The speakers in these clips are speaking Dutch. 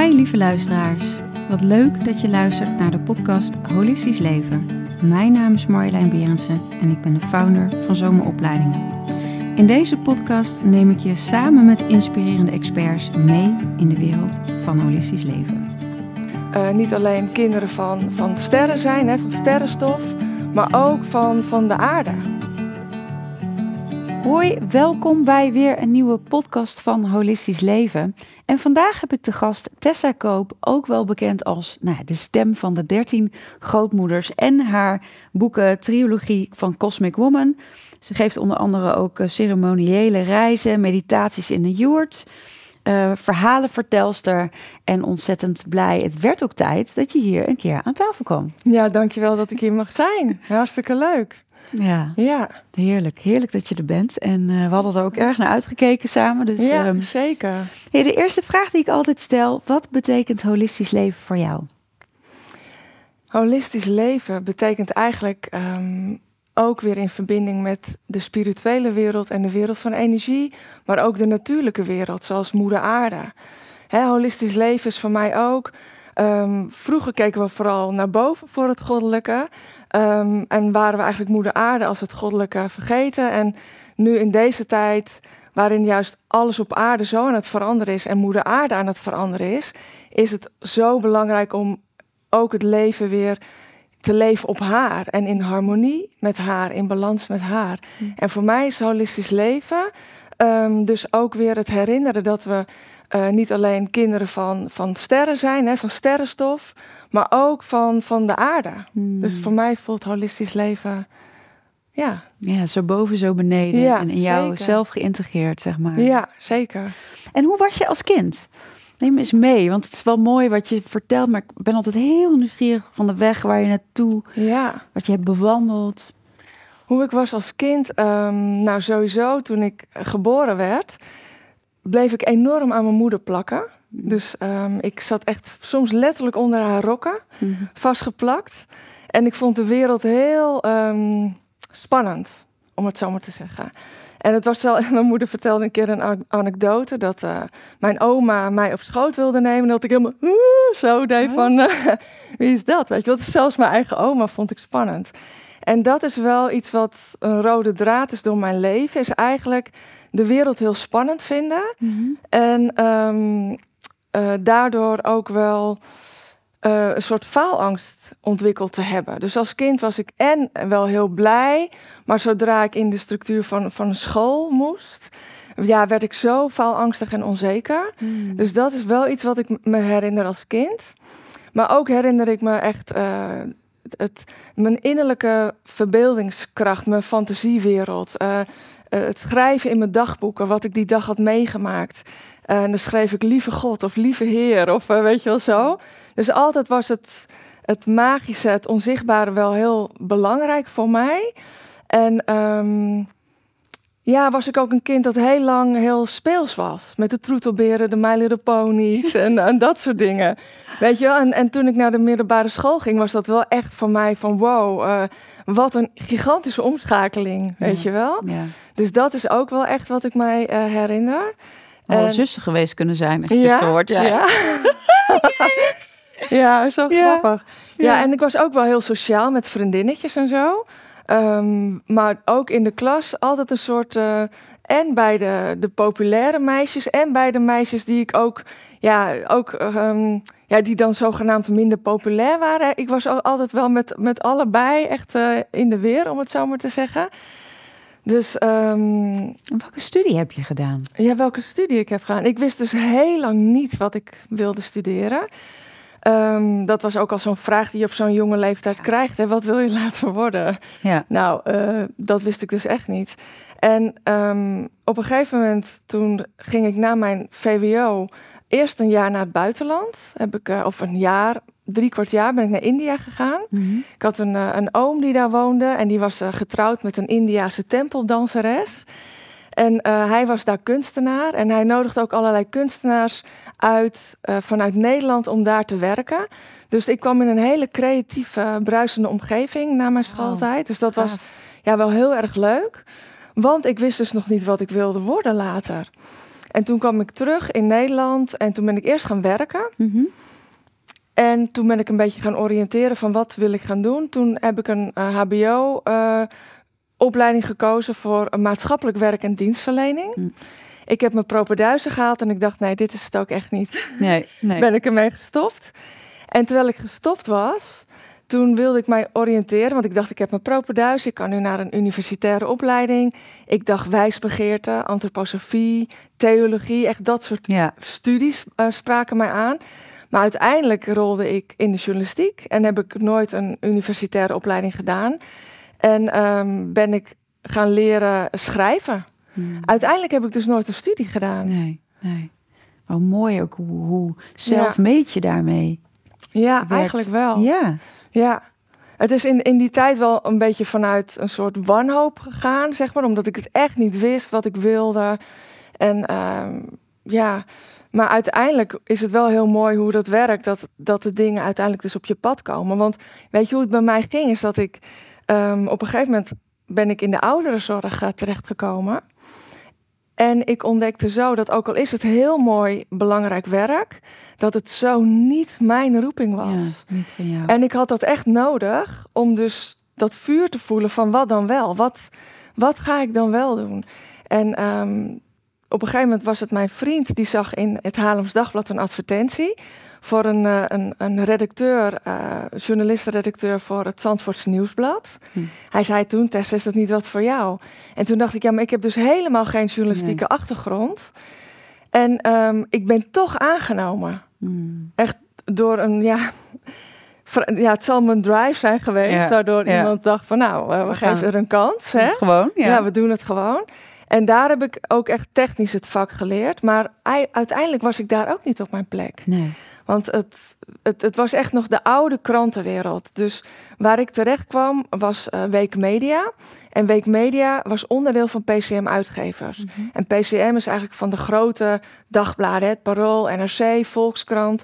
Hi lieve luisteraars. Wat leuk dat je luistert naar de podcast Holistisch Leven. Mijn naam is Marjolein Berendsen en ik ben de founder van Zomeropleidingen. In deze podcast neem ik je samen met inspirerende experts mee in de wereld van holistisch leven. Uh, niet alleen kinderen van, van sterren zijn, hè, van sterrenstof, maar ook van, van de aarde. Hoi, welkom bij weer een nieuwe podcast van Holistisch Leven. En vandaag heb ik de gast Tessa Koop, ook wel bekend als nou, de stem van de 13 grootmoeders en haar boeken Triologie van Cosmic Woman. Ze geeft onder andere ook eh, ceremoniële reizen, meditaties in de Joert, uh, verhalenvertelster en ontzettend blij. Het werd ook tijd dat je hier een keer aan tafel kwam. Ja, dankjewel dat ik hier mag zijn. Hartstikke leuk. Ja, ja, heerlijk. Heerlijk dat je er bent. En uh, we hadden er ook erg naar uitgekeken samen. Dus, ja, um, zeker. Hey, de eerste vraag die ik altijd stel, wat betekent holistisch leven voor jou? Holistisch leven betekent eigenlijk um, ook weer in verbinding met de spirituele wereld en de wereld van energie, maar ook de natuurlijke wereld, zoals moeder aarde. Hè, holistisch leven is voor mij ook Um, vroeger keken we vooral naar boven voor het goddelijke. Um, en waren we eigenlijk moeder aarde als het goddelijke vergeten. En nu in deze tijd, waarin juist alles op aarde zo aan het veranderen is en moeder aarde aan het veranderen is, is het zo belangrijk om ook het leven weer te leven op haar en in harmonie met haar, in balans met haar. Hm. En voor mij is holistisch leven um, dus ook weer het herinneren dat we uh, niet alleen kinderen van, van sterren zijn, hè, van sterrenstof, maar ook van, van de aarde. Hmm. Dus voor mij voelt holistisch leven, ja. Ja, zo boven, zo beneden. Ja, en in jou zelf geïntegreerd, zeg maar. Ja, zeker. En hoe was je als kind? Neem eens mee, want het is wel mooi wat je vertelt, maar ik ben altijd heel nieuwsgierig van de weg waar je naartoe, ja. wat je hebt bewandeld. Hoe ik was als kind, um, nou sowieso toen ik geboren werd, bleef ik enorm aan mijn moeder plakken. Mhm. Dus um, ik zat echt soms letterlijk onder haar rokken, mm -hmm. vastgeplakt. En ik vond de wereld heel um, spannend, om het zo maar te zeggen. En het was wel, mijn moeder vertelde een keer een anekdote dat uh, mijn oma mij op schoot wilde nemen. Dat ik helemaal uh, zo deed van, uh, wie is dat? Weet je wat? Zelfs mijn eigen oma vond ik spannend. En dat is wel iets wat een rode draad is door mijn leven. Is eigenlijk de wereld heel spannend vinden. Mm -hmm. En um, uh, daardoor ook wel uh, een soort faalangst ontwikkeld te hebben. Dus als kind was ik en wel heel blij, maar zodra ik in de structuur van, van een school moest, ja, werd ik zo faalangstig en onzeker. Mm. Dus dat is wel iets wat ik me herinner als kind. Maar ook herinner ik me echt uh, het, het, mijn innerlijke verbeeldingskracht, mijn fantasiewereld. Uh, het schrijven in mijn dagboeken, wat ik die dag had meegemaakt. Uh, en dan schreef ik lieve God of lieve Heer of uh, weet je wel zo. Dus altijd was het, het magische, het onzichtbare wel heel belangrijk voor mij. En um, ja, was ik ook een kind dat heel lang heel speels was. Met de troetelberen, de My Little Ponies en, en dat soort dingen. Weet je wel? En, en toen ik naar de middelbare school ging, was dat wel echt voor mij van wow, uh, wat een gigantische omschakeling, weet je wel? Ja. Dus dat is ook wel echt wat ik mij uh, herinner. Alle zussen geweest kunnen zijn, als je ja? dit zo hoort. Ja, ja. ja zo grappig. Ja. en ik was ook wel heel sociaal met vriendinnetjes en zo. Um, maar ook in de klas altijd een soort. Uh, en bij de, de populaire meisjes en bij de meisjes die ik ook. Ja, ook. Um, ja, die dan zogenaamd minder populair waren. Ik was altijd wel met, met allebei echt uh, in de weer, om het zo maar te zeggen. Dus. Um, welke studie heb je gedaan? Ja, welke studie ik heb gedaan. Ik wist dus heel lang niet wat ik wilde studeren. Um, dat was ook al zo'n vraag die je op zo'n jonge leeftijd krijgt. Hè? Wat wil je laten worden? Ja. Nou, uh, dat wist ik dus echt niet. En um, op een gegeven moment, toen ging ik na mijn VWO eerst een jaar naar het buitenland. Heb ik, uh, of een jaar, drie kwart jaar ben ik naar India gegaan. Mm -hmm. Ik had een, uh, een oom die daar woonde en die was getrouwd met een Indiase tempeldanseres. En uh, hij was daar kunstenaar en hij nodigde ook allerlei kunstenaars uit uh, vanuit Nederland om daar te werken. Dus ik kwam in een hele creatieve, bruisende omgeving na mijn schooltijd. Wow. Dus dat was ja, wel heel erg leuk. Want ik wist dus nog niet wat ik wilde worden later. En toen kwam ik terug in Nederland en toen ben ik eerst gaan werken. Mhm. En toen ben ik een beetje gaan oriënteren van wat wil ik gaan doen. Toen heb ik een HBO-opleiding gekozen voor een maatschappelijk werk en dienstverlening. Hm. Ik heb mijn propenduizen gehaald en ik dacht, nee, dit is het ook echt niet. Nee, nee. Ben ik ermee gestopt. En terwijl ik gestopt was, toen wilde ik mij oriënteren, want ik dacht, ik heb mijn propenduis, ik kan nu naar een universitaire opleiding. Ik dacht wijsbegeerte, antroposofie, theologie, echt dat soort Ja. studies eh, spraken mij aan. Maar uiteindelijk rolde ik in de journalistiek en heb ik nooit een universitaire opleiding gedaan. En ehm, ben ik gaan leren schrijven. Hm. Uiteindelijk heb ik dus nooit een studie gedaan. Nee, nee. Maar mooi ook hoe, hoe zelf meet je daarmee. Ja, eigenlijk wel. Ja. Ja. Het is in, in die tijd wel een beetje vanuit een soort wanhoop gegaan, zeg maar. Omdat ik het echt niet wist wat ik wilde. En ehm, ja, maar uiteindelijk is het wel heel mooi hoe dat werkt. Dat, dat de dingen uiteindelijk dus op je pad komen. Want weet je hoe het bij mij ging? Is dat ik ehm, op een gegeven moment ben ik in de ouderenzorg uh, terechtgekomen. En ik ontdekte zo dat ook al is het heel mooi belangrijk werk, dat het zo niet mijn roeping was. ja, niet van jou. En ik had dat echt nodig om dus dat vuur te voelen van wat dan wel? Wat, wat ga ik dan wel doen? En ehm, op een gegeven moment was het mijn vriend die zag in het Haarlems Dagblad een advertentie voor een, uh, een, een redacteur, uh, journalist-redacteur voor het Zandvoorts Nieuwsblad. Hm. Hij zei toen, Tess, is dat niet wat voor jou? En toen dacht ik, ja, maar ik heb dus helemaal geen journalistieke Nee. achtergrond. En um, ik ben toch aangenomen. Hm. Echt door een, ja... Ja, het zal mijn drive zijn geweest, Ja, waardoor ja. iemand dacht van nou, uh, we, We geven gaan er een kans. Hè? Het gewoon, ja. Ja. we doen het gewoon. En daar heb ik ook echt technisch het vak geleerd. Maar ei- uiteindelijk was ik daar ook niet op mijn plek. Nee. Want het, het, het was echt nog de oude krantenwereld. Dus waar ik terecht kwam was eh, Week Media. En Week Media was onderdeel van PCM Uitgevers. Mhm. En PCM is eigenlijk van de grote dagbladen. Het Parool, NRC, Volkskrant.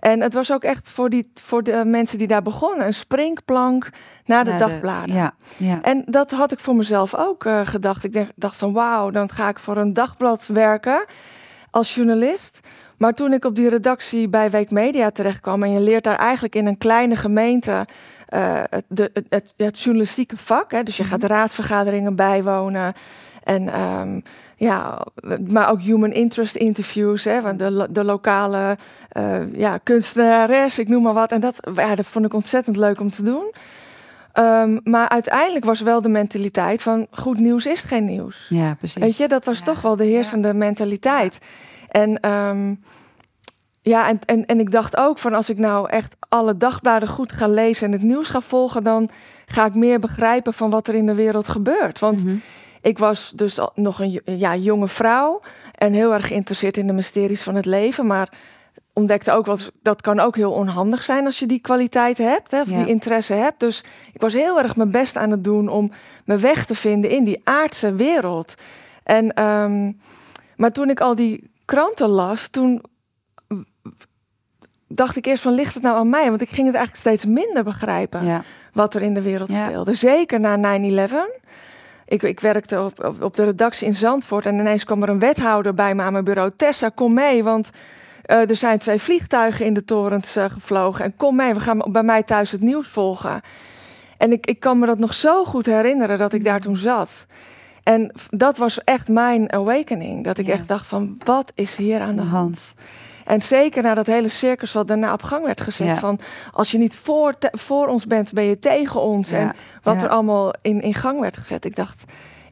En het was ook echt voor, die, voor de mensen die daar begonnen... een springplank naar de Naar dagbladen. Ja, ja. En dat had ik voor mezelf ook eh, gedacht. Ik dacht van wauw, dan ga ik voor een dagblad werken als journalist. Maar toen ik op die redactie bij Week Media terechtkwam... en je leert daar eigenlijk in een kleine gemeente eh, het, de, het, het, het journalistieke vak. Hè? Dus je gaat raadsvergaderingen bijwonen. En ehm, ja, maar ook human interest interviews. Hè? Want de, de lokale eh, ja, kunstenares, ik noem maar wat. En dat, ja, dat vond ik ontzettend leuk om te doen. Ehm, maar uiteindelijk was wel de mentaliteit van goed nieuws is geen nieuws. ja, precies. Weet je, dat was Ja, toch wel de heersende mentaliteit. En, ehm, ja, en, en, en ik dacht ook van als ik nou echt alle dagbladen goed ga lezen en het nieuws ga volgen, dan ga ik meer begrijpen van wat er in de wereld gebeurt. Want Mhm. ik was dus nog een ja, jonge vrouw en heel erg geïnteresseerd in de mysteries van het leven, maar ontdekte ook wat dat kan ook heel onhandig zijn als je die kwaliteit hebt, hè, of Ja. die interesse hebt. Dus ik was heel erg mijn best aan het doen om mijn weg te vinden in die aardse wereld. En, ehm, maar toen ik al die kranten las, toen dacht ik eerst van ligt het nou aan mij? Want ik ging het eigenlijk steeds minder begrijpen Ja, wat er in de wereld Ja. speelde. Zeker na 9-11. Ik, ik werkte op, op, op de redactie in Zandvoort en ineens kwam er een wethouder bij me aan mijn bureau. Tessa, kom mee, want eh, er zijn twee vliegtuigen in de torens eh, gevlogen. En kom mee, we gaan bij mij thuis het nieuws volgen. En ik, ik kan me dat nog zo goed herinneren dat ik daar toen zat. En dat was echt mijn awakening. Dat ik Ja. echt dacht van, wat is hier aan de de hand? En zeker na dat hele circus wat daarna op gang werd gezet. Ja. Van als je niet voor, te- voor ons bent, ben je tegen ons. En wat er allemaal in, in gang werd gezet. Ik dacht,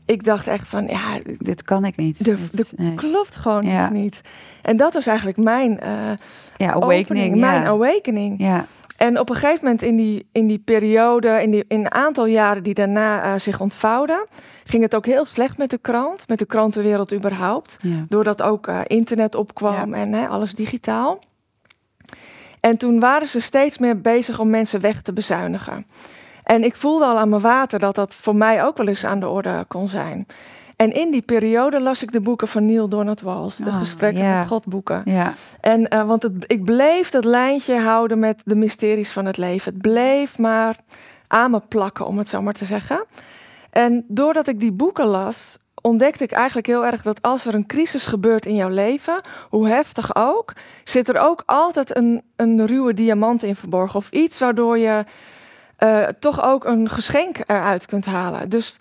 ik dacht echt van, ja, Dit kan ik niet. de, Dit- de nee. klopt gewoon iets niet. En dat was eigenlijk mijn eh, Ja, opening, awakening. mijn awakening. ja, En op een gegeven moment in die, in die periode, in, die, in een aantal jaren die daarna eh, zich ontvouwden, ging het ook heel slecht met de krant, met de krantenwereld überhaupt. ja. Doordat ook eh, internet opkwam en hè, alles digitaal. En toen waren ze steeds meer bezig om mensen weg te bezuinigen. En ik voelde al aan mijn water dat dat voor mij ook wel eens aan de orde kon zijn. En in die periode las ik de boeken van Neil Donald Walsh, de Ah, gesprekken met God boeken. ja. En eh, want het, ik bleef dat lijntje houden met de mysteries van het leven. Het bleef maar aan me plakken, om het zo maar te zeggen. En doordat ik die boeken las, ontdekte ik eigenlijk heel erg dat als er een crisis gebeurt in jouw leven, hoe heftig ook, zit er ook altijd een, een ruwe diamant in verborgen. Of iets waardoor je uh, toch ook een geschenk eruit kunt halen. Dus,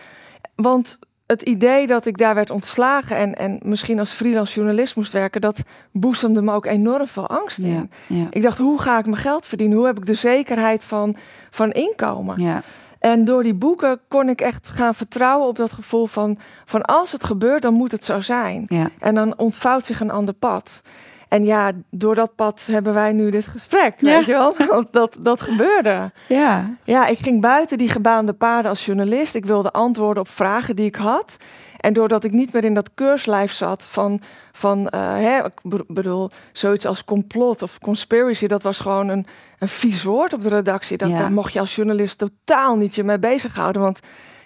want het idee dat ik daar werd ontslagen en, en misschien als freelance journalist moest werken, dat boezemde me ook enorm veel angst in. Ja, Ik dacht, hoe ga ik mijn geld verdienen? Hoe heb ik de zekerheid van, van inkomen? Ja. En door die boeken kon ik echt gaan vertrouwen op dat gevoel van, van als het gebeurt, dan moet het zo zijn. En dan ontvouwt zich een ander pad. En ja, door dat pad hebben wij nu dit gesprek, ja. weet je wel? Want dat, dat gebeurde. Ja. Ja, ik ging buiten die gebaande paden als journalist. Ik wilde antwoorden op vragen die ik had. En doordat ik niet meer in dat keurslijf zat van, van uh, hè, ik bedoel, zoiets als complot of conspiracy, dat was gewoon een, een vies woord op de redactie. Dat, Daar mocht je als journalist totaal niet je mee bezighouden, want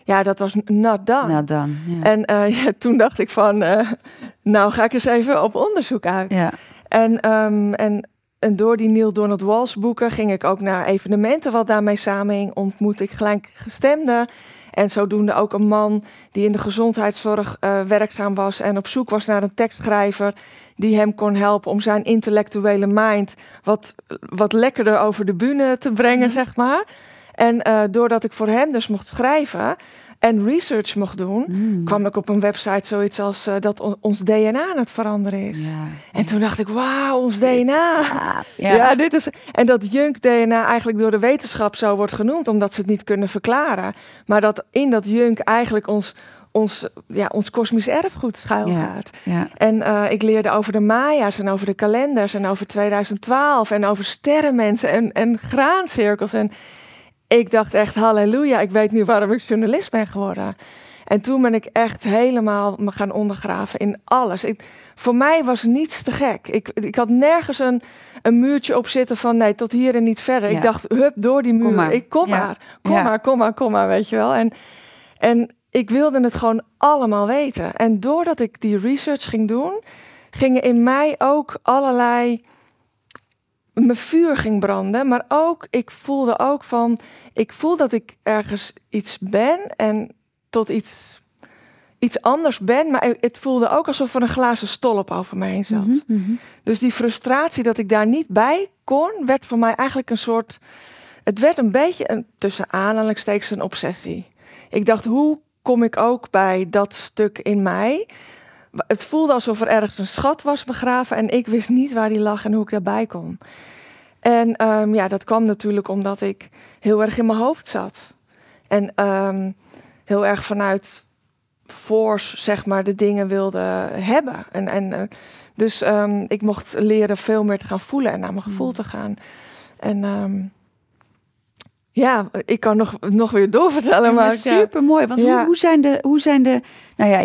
ja, dat was not done. Not done. En uh, ja, toen dacht ik van, uh, nou ga ik eens even op onderzoek uit. Ja. En, um, en, en door die Neil Donald Walsh boeken ging ik ook naar evenementen wat daarmee samenhing. Ontmoette ik gelijkgestemden. En zodoende ook een man die in de gezondheidszorg uh, werkzaam was en op zoek was naar een tekstschrijver die hem kon helpen om zijn intellectuele mind wat, wat lekkerder over de bühne te brengen, mm. zeg maar. En uh, doordat ik voor hem dus mocht schrijven, en research mocht doen, mm. kwam ik op een website zoiets als uh, dat ons DNA aan het veranderen is. Ja. En toen dacht ik, wauw, ons DNA. Ja. ja. dit is. En dat junk-DNA eigenlijk door de wetenschap zo wordt genoemd, omdat ze het niet kunnen verklaren. Maar dat in dat junk eigenlijk ons, ons, ja, ons kosmisch erfgoed schuilgaat. Ja, ja. En uh, ik leerde over de Maya's en over de kalenders en over 2012 en over sterrenmensen en, en graancirkels. En ik dacht echt, halleluja, ik weet nu waarom ik journalist ben geworden. En toen ben ik echt helemaal me gaan ondergraven in alles. Ik, voor mij was niets te gek. Ik, ik had nergens een, een muurtje op zitten van nee, tot hier en niet verder. Ik dacht, hup, door die muur. Kom maar. Ik kom maar, kom maar, kom maar, kom maar, weet je wel. En, en ik wilde het gewoon allemaal weten. En doordat ik die research ging doen, gingen in mij ook allerlei mijn vuur ging branden. Maar ook, ik voelde ook van, ik voel dat ik ergens iets ben en tot iets, iets anders ben. Maar het voelde ook alsof er een glazen stolp over me heen zat. Mhm, mhm. Dus die frustratie dat ik daar niet bij kon, werd voor mij eigenlijk een soort. Het werd een beetje een, tussen aanhalingstekens een obsessie. Ik dacht, hoe kom ik ook bij dat stuk in mij? Het voelde alsof er ergens een schat was begraven en ik wist niet waar die lag en hoe ik daarbij kon. En ehm, ja, dat kwam natuurlijk omdat ik heel erg in mijn hoofd zat. En ehm, heel erg vanuit force, zeg maar, de dingen wilde hebben. En, en, uh, dus um, ik mocht leren veel meer te gaan voelen en naar mijn gevoel hmm. te gaan. En ja, ik kan nog, nog weer doorvertellen. Ja, maar super mooi. Want ja. hoe, hoe, zijn de, hoe zijn de. Nou ja,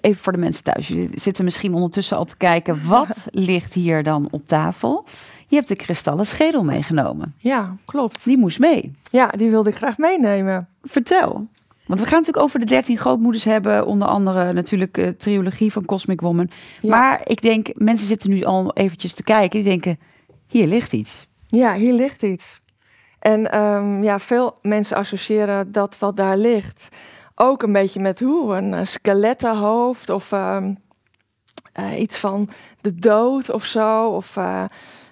even voor de mensen thuis. Jullie zitten misschien ondertussen al te kijken. Wat ligt hier dan op tafel? Je hebt de kristallen schedel meegenomen. Ja, klopt. Die moest mee. Ja, die wilde ik graag meenemen. Vertel. Want we gaan natuurlijk over de dertien grootmoeders hebben. Onder andere natuurlijk de trilogie van Cosmic Woman. Maar ik denk, mensen zitten nu al eventjes te kijken. Die denken, hier ligt iets. Ja, hier ligt iets. En um, ja, veel mensen associëren dat wat daar ligt ook een beetje met hoe een uh, skelettenhoofd of um, uh, iets van de dood of zo. Of uh,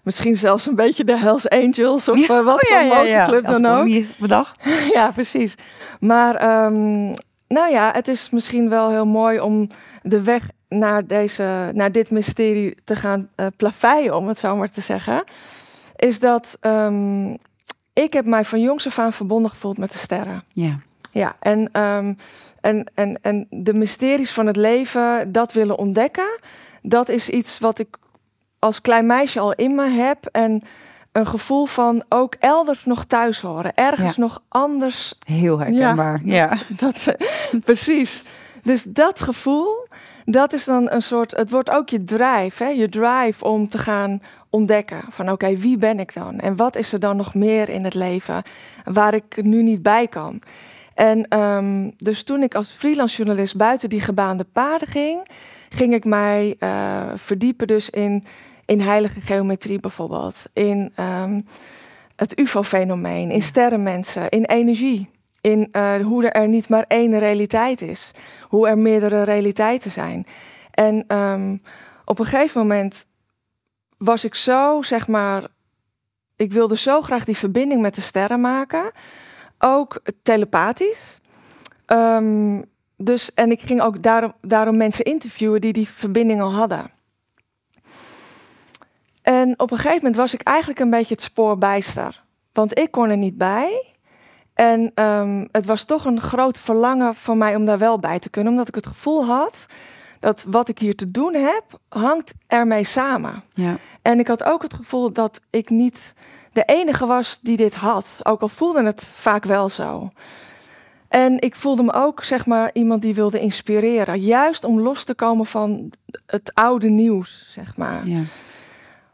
misschien zelfs een beetje de Hells Angels of ja, wat oh, voor motorclub ja, dan ook. Bedacht. ja, precies. Maar um, nou ja, het is misschien wel heel mooi om de weg naar, deze, naar dit mysterie te gaan plaveien, om het zo maar te zeggen. Is dat ik heb mij van jongs af aan verbonden gevoeld met de sterren. Ja. Ja, en, um, en, en, en de mysteries van het leven, dat willen ontdekken, dat is iets wat ik als klein meisje al in me heb. En een gevoel van ook elders nog thuis horen, ergens nog anders. Heel herkenbaar, ja. ja. Dat, dat, precies. Dus dat gevoel, dat is dan een soort, het wordt ook je drive, hè? je drive om te gaan ontdekken van oké, wie ben ik dan? En wat is er dan nog meer in het leven waar ik nu niet bij kan? En um, dus toen ik als freelance journalist buiten die gebaande paden ging, ging ik mij uh, verdiepen dus in, in heilige geometrie bijvoorbeeld, in um, het UFO-fenomeen, in sterrenmensen, in energie. In uh, hoe er niet maar één realiteit is. Hoe er meerdere realiteiten zijn. En um, op een gegeven moment was ik zo, zeg maar, ik wilde zo graag die verbinding met de sterren maken. Ook telepathisch. Um, dus, en ik ging ook daarom, daarom mensen interviewen die die verbinding al hadden. En op een gegeven moment was ik eigenlijk een beetje het spoor bijster. Want ik kon er niet bij. En um, het was toch een groot verlangen van mij om daar wel bij te kunnen. Omdat ik het gevoel had dat wat ik hier te doen heb, hangt ermee samen. Ja. En ik had ook het gevoel dat ik niet de enige was die dit had. Ook al voelde het vaak wel zo. En ik voelde me ook, zeg maar, iemand die wilde inspireren. Juist om los te komen van het oude nieuws, zeg maar. Ja.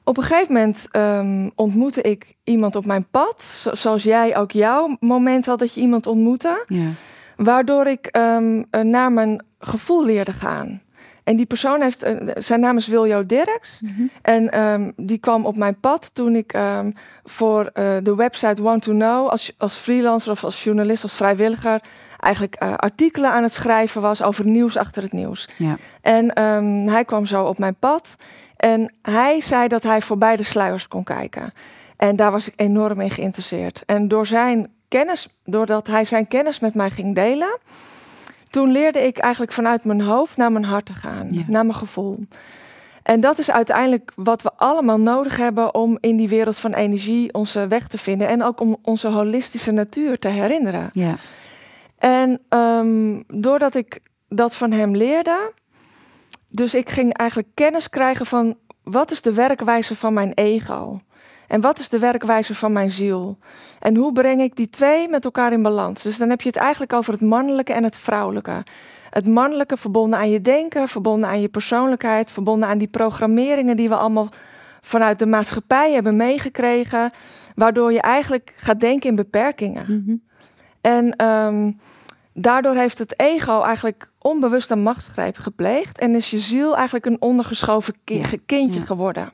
Op een gegeven moment um, ontmoette ik iemand op mijn pad. zoals jij ook jouw moment had dat je iemand ontmoette. Ja. Waardoor ik um, naar mijn gevoel leerde gaan. En die persoon heeft, uh, zijn naam is Wiljo Dirks. Mm -hmm. En um, die kwam op mijn pad toen ik um, voor uh, de website Want to Know als, als freelancer of als journalist, als vrijwilliger, eigenlijk uh, artikelen aan het schrijven was over nieuws achter het nieuws. Ja. En um, hij kwam zo op mijn pad. En hij zei dat hij voorbij de sluiers kon kijken. En daar was ik enorm in geïnteresseerd. En door zijn kennis, doordat hij zijn kennis met mij ging delen, toen leerde ik eigenlijk vanuit mijn hoofd naar mijn hart te gaan, naar mijn gevoel. En dat is uiteindelijk wat we allemaal nodig hebben om in die wereld van energie onze weg te vinden. En ook om onze holistische natuur te herinneren. Ja. En um, doordat ik dat van hem leerde, dus ik ging eigenlijk kennis krijgen van wat is de werkwijze van mijn ego? En wat is de werkwijze van mijn ziel? En hoe breng ik die twee met elkaar in balans? Dus dan heb je het eigenlijk over het mannelijke en het vrouwelijke. Het mannelijke verbonden aan je denken, verbonden aan je persoonlijkheid, verbonden aan die programmeringen die we allemaal vanuit de maatschappij hebben meegekregen, waardoor je eigenlijk gaat denken in beperkingen. Mm En um, daardoor heeft het ego eigenlijk onbewust een machtsgreep gepleegd en is je ziel eigenlijk een ondergeschoven kindje geworden.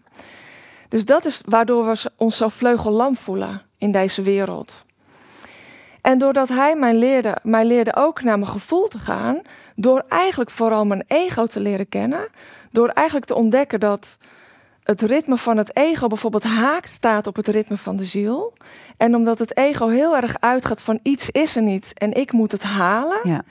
Dus dat is waardoor we ons zo vleugellam voelen in deze wereld. En doordat hij mij leerde, mij leerde ook naar mijn gevoel te gaan, door eigenlijk vooral mijn ego te leren kennen, door eigenlijk te ontdekken dat het ritme van het ego bijvoorbeeld haakt staat op het ritme van de ziel. En omdat het ego heel erg uitgaat van iets is er niet en ik moet het halen. Ja.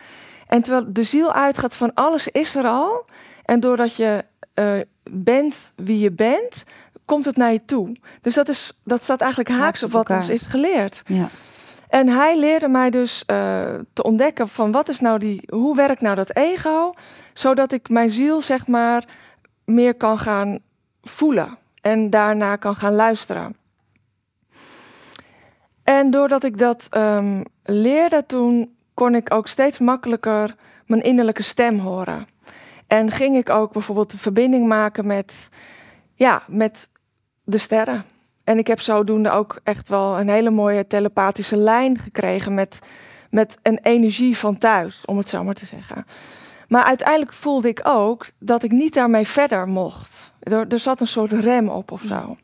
En terwijl de ziel uitgaat van alles is er al. En doordat je uh, bent wie je bent, komt het naar je toe. Dus dat, is, dat staat eigenlijk haaks op wat ons is geleerd. Ja. En hij leerde mij dus uh, te ontdekken van wat is nou die, hoe werkt nou dat ego, zodat ik mijn ziel zeg maar meer kan gaan voelen en daarna kan gaan luisteren. En doordat ik dat um, leerde, toen kon ik ook steeds makkelijker mijn innerlijke stem horen. En ging ik ook bijvoorbeeld de verbinding maken met, ja, met de sterren. En ik heb zodoende ook echt wel een hele mooie telepathische lijn gekregen met, met een energie van thuis, om het zo maar te zeggen. Maar uiteindelijk voelde ik ook dat ik niet daarmee verder mocht. Er, zat een soort rem op of zo.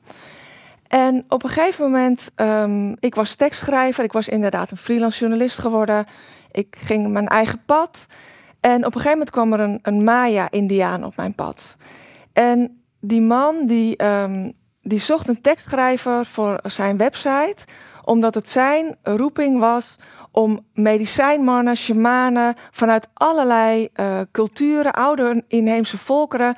En op een gegeven moment, um, ik was tekstschrijver, ik was inderdaad een freelance journalist geworden. Ik ging mijn eigen pad. En op een gegeven moment kwam er een, een Maya-Indiaan op mijn pad. En die man die, um, die zocht een tekstschrijver voor zijn website, omdat het zijn roeping was om medicijnmannen, shamanen vanuit allerlei uh, culturen, oude inheemse volkeren,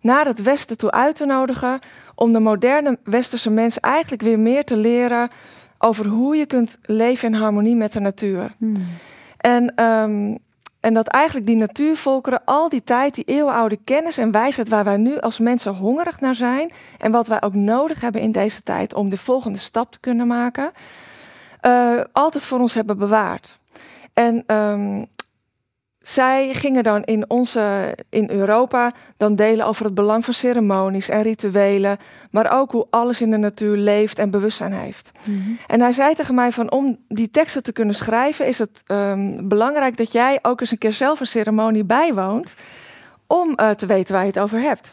naar het Westen toe uit te nodigen. Om de moderne Westerse mens eigenlijk weer meer te leren over hoe je kunt leven in harmonie met de natuur. Hmm. En, um, en dat eigenlijk die natuurvolkeren al die tijd, die eeuwenoude kennis en wijsheid waar wij nu als mensen hongerig naar zijn en wat wij ook nodig hebben in deze tijd om de volgende stap te kunnen maken, uh, altijd voor ons hebben bewaard. En um, zij gingen dan in, onze, in Europa dan delen over het belang van ceremonies en rituelen, maar ook hoe alles in de natuur leeft en bewustzijn heeft. Mm -hmm. En hij zei tegen mij van om die teksten te kunnen schrijven is het um, belangrijk dat jij ook eens een keer zelf een ceremonie bijwoont om uh, te weten waar je het over hebt.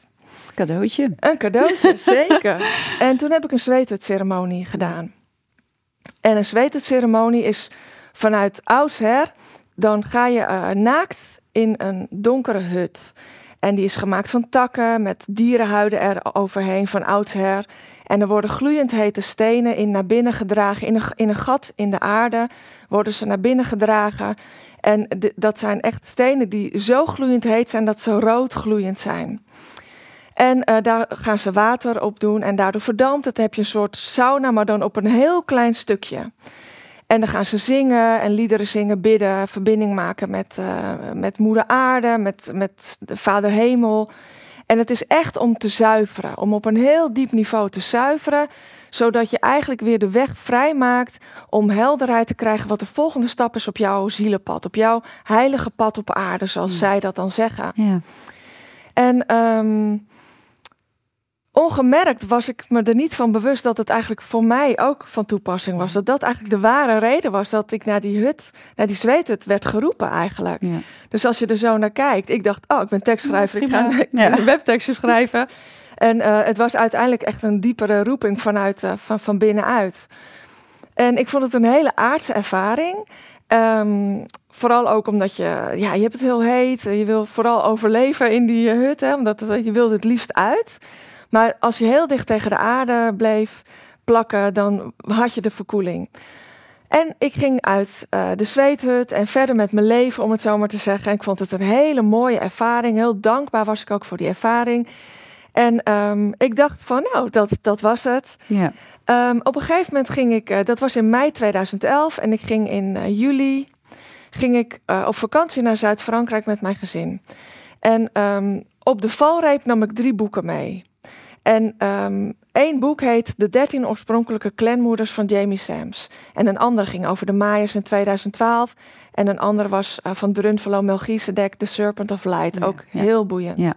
Cadeautje. Een cadeautje, zeker. En toen heb ik een zweetwitceremonie gedaan. En een zweetwitceremonie is vanuit oudsher, dan ga je uh, naakt in een donkere hut. En die is gemaakt van takken met dierenhuiden er overheen van oudsher. En er worden gloeiend hete stenen in naar binnen gedragen. In een, in een gat in de aarde worden ze naar binnen gedragen. En dat zijn echt stenen die zo gloeiend heet zijn dat ze rood gloeiend zijn. En uh, daar gaan ze water op doen en daardoor verdampt het. Heb je een soort sauna, maar dan op een heel klein stukje. En dan gaan ze zingen en liederen zingen, bidden, verbinding maken met, uh, met moeder aarde, met, met de vader hemel. En het is echt om te zuiveren, om op een heel diep niveau te zuiveren, zodat je eigenlijk weer de weg vrijmaakt om helderheid te krijgen wat de volgende stap is op jouw zielenpad, op jouw heilige pad op aarde, zoals zij dat dan zeggen. Ja. En um, ongemerkt was ik me er niet van bewust dat het eigenlijk voor mij ook van toepassing was. Dat dat eigenlijk de ware reden was dat ik naar die hut, naar die zweethut werd geroepen eigenlijk. Ja. Dus als je er zo naar kijkt, ik dacht, oh, ik ben tekstschrijver, ik ga ja. een webtekstje schrijven. En uh, het was uiteindelijk echt een diepere roeping vanuit, uh, van, van binnenuit. En ik vond het een hele aardse ervaring. Um, vooral ook omdat je, ja, je hebt het heel heet. Je wil vooral overleven in die hut, hè, omdat het, je wilde het liefst uit. Maar als je heel dicht tegen de aarde bleef plakken, dan had je de verkoeling. En ik ging uit uh, de zweethut en verder met mijn leven, om het zo maar te zeggen. En ik vond het een hele mooie ervaring. Heel dankbaar was ik ook voor die ervaring. En um, ik dacht van, nou, dat, dat was het. Ja. Um, op een gegeven moment ging ik, uh, dat was in mei 2011, en ik ging in uh, juli ging ik, op vakantie naar Zuid-Frankrijk met mijn gezin. En um, op de valreep nam ik drie boeken mee. En um, één boek heet De 13 oorspronkelijke clanmoeders van Jamie Sams. En een ander ging over de Mayas in 2012. En een ander was uh, van Drunvalo Melchizedek, The Serpent of Light. ook heel boeiend. Ja.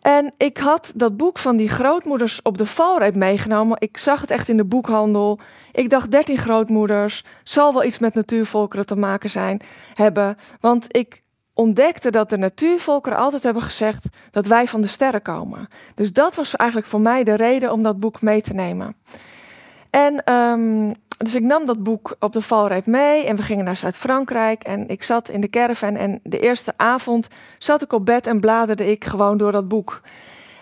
En ik had dat boek van die grootmoeders op de valreep meegenomen. Ik zag het echt in de boekhandel. Ik dacht 13 grootmoeders. Zal wel iets met natuurvolkeren te maken zijn hebben. Want ik ontdekte dat de natuurvolkeren altijd hebben gezegd dat wij van de sterren komen. Dus dat was eigenlijk voor mij de reden om dat boek mee te nemen. En um, dus ik nam dat boek op de valreep mee en we gingen naar Zuid-Frankrijk. En ik zat in de caravan en de eerste avond zat ik op bed en bladerde ik gewoon door dat boek.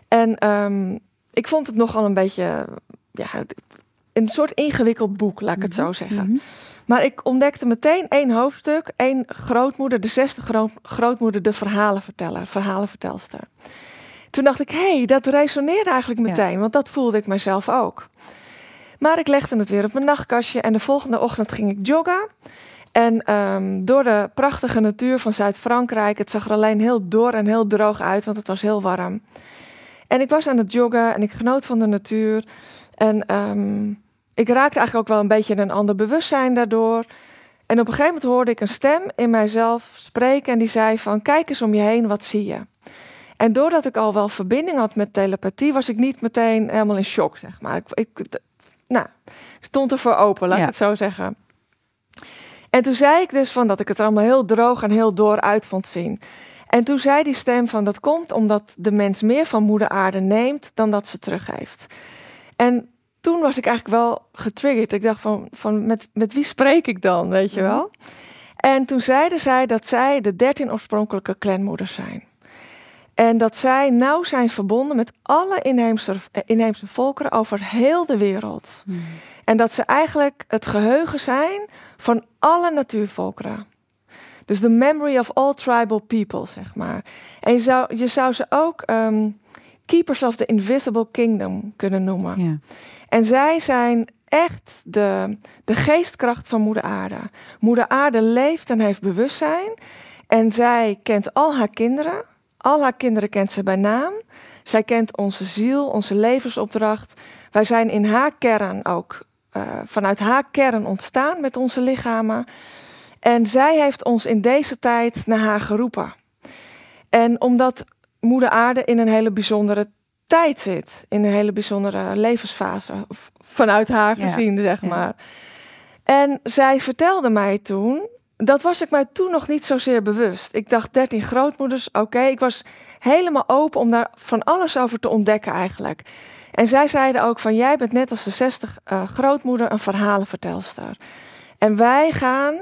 En um, ik vond het nogal een beetje, ja, een soort ingewikkeld boek, laat ik het zo mhm, zeggen. Mhm. Maar ik ontdekte meteen één hoofdstuk, één grootmoeder, de zesde grootmoeder, de verhalenverteller, verhalenvertelster. Toen dacht ik, hé, hey, dat resoneerde eigenlijk meteen, want dat voelde ik mezelf ook. Maar ik legde het weer op mijn nachtkastje en de volgende ochtend ging ik joggen. En um, door de prachtige natuur van Zuid-Frankrijk, het zag er alleen heel dor en heel droog uit, want het was heel warm. En ik was aan het joggen en ik genoot van de natuur. En um, ik raakte eigenlijk ook wel een beetje in een ander bewustzijn daardoor. En op een gegeven moment hoorde ik een stem in mijzelf spreken en die zei van kijk eens om je heen, wat zie je? En doordat ik al wel verbinding had met telepathie, was ik niet meteen helemaal in shock, zeg maar. Ik, ik nou, ik stond ervoor open, laat ik het zo zeggen. En toen zei ik dus van dat ik het er allemaal heel droog en heel door uit vond zien. En toen zei die stem van dat komt omdat de mens meer van moeder aarde neemt dan dat ze teruggeeft. En toen was ik eigenlijk wel getriggerd. Ik dacht van, van met, met wie spreek ik dan, weet je mhm. wel? En toen zeiden zij dat zij de dertien oorspronkelijke clanmoeders zijn. En dat zij nauw zijn verbonden met alle inheemse, inheemse volkeren over heel de wereld. Mhm. En dat ze eigenlijk het geheugen zijn van alle natuurvolkeren. Dus de memory of all tribal people, zeg maar. En je zou, je zou ze ook ehm, keepers of the invisible kingdom kunnen noemen. Ja. En zij zijn echt de, de geestkracht van Moeder Aarde. Moeder Aarde leeft en heeft bewustzijn. En zij kent al haar kinderen. Al haar kinderen kent ze bij naam. Zij kent onze ziel, onze levensopdracht. Wij zijn in haar kern ook, uh, vanuit haar kern ontstaan met onze lichamen. En zij heeft ons in deze tijd naar haar geroepen. En omdat Moeder Aarde in een hele bijzondere tijd zit. In een hele bijzondere levensfase. Vanuit haar gezien, zeg maar. En zij vertelde mij toen. Dat was ik mij toen nog niet zozeer bewust. Ik dacht 13 grootmoeders, oké. Ik was helemaal open om daar van alles over te ontdekken eigenlijk. En zij zeiden ook van jij bent net als de 60 uh, grootmoeder een verhalenvertelster. En wij gaan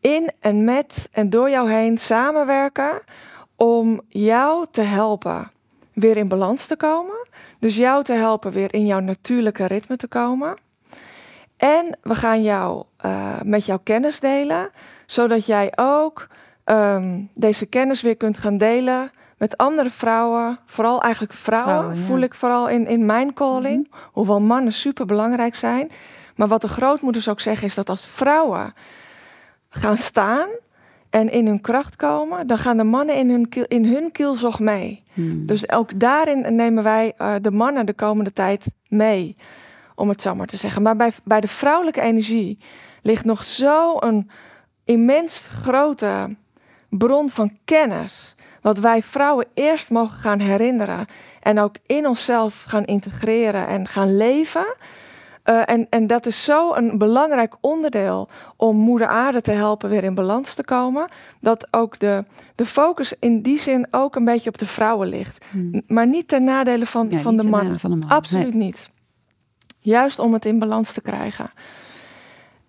in en met en door jou heen samenwerken om jou te helpen weer in balans te komen. Dus jou te helpen weer in jouw natuurlijke ritme te komen. En we gaan jou uh, met jouw kennis delen, zodat jij ook um, deze kennis weer kunt gaan delen met andere vrouwen. Vooral eigenlijk vrouwen, vrouwen voel ik vooral in, in mijn calling. Mhm. Hoewel mannen super belangrijk zijn. Maar wat de grootmoeders ook zeggen is dat als vrouwen gaan staan en in hun kracht komen, dan gaan de mannen in hun, kiel, in hun kielzog mee. Hmm. Dus ook daarin nemen wij uh, de mannen de komende tijd mee, om het zo maar te zeggen. Maar bij, bij de vrouwelijke energie ligt nog zo'n immens grote bron van kennis. Wat wij vrouwen eerst mogen gaan herinneren en ook in onszelf gaan integreren en gaan leven. Uh, en, en dat is zo een belangrijk onderdeel om Moeder Aarde te helpen weer in balans te komen. Dat ook de, de focus in die zin ook een beetje op de vrouwen ligt. Hmm. Maar niet ten nadele van, van, de mannen. van, de man. Absoluut niet. Juist om het in balans te krijgen.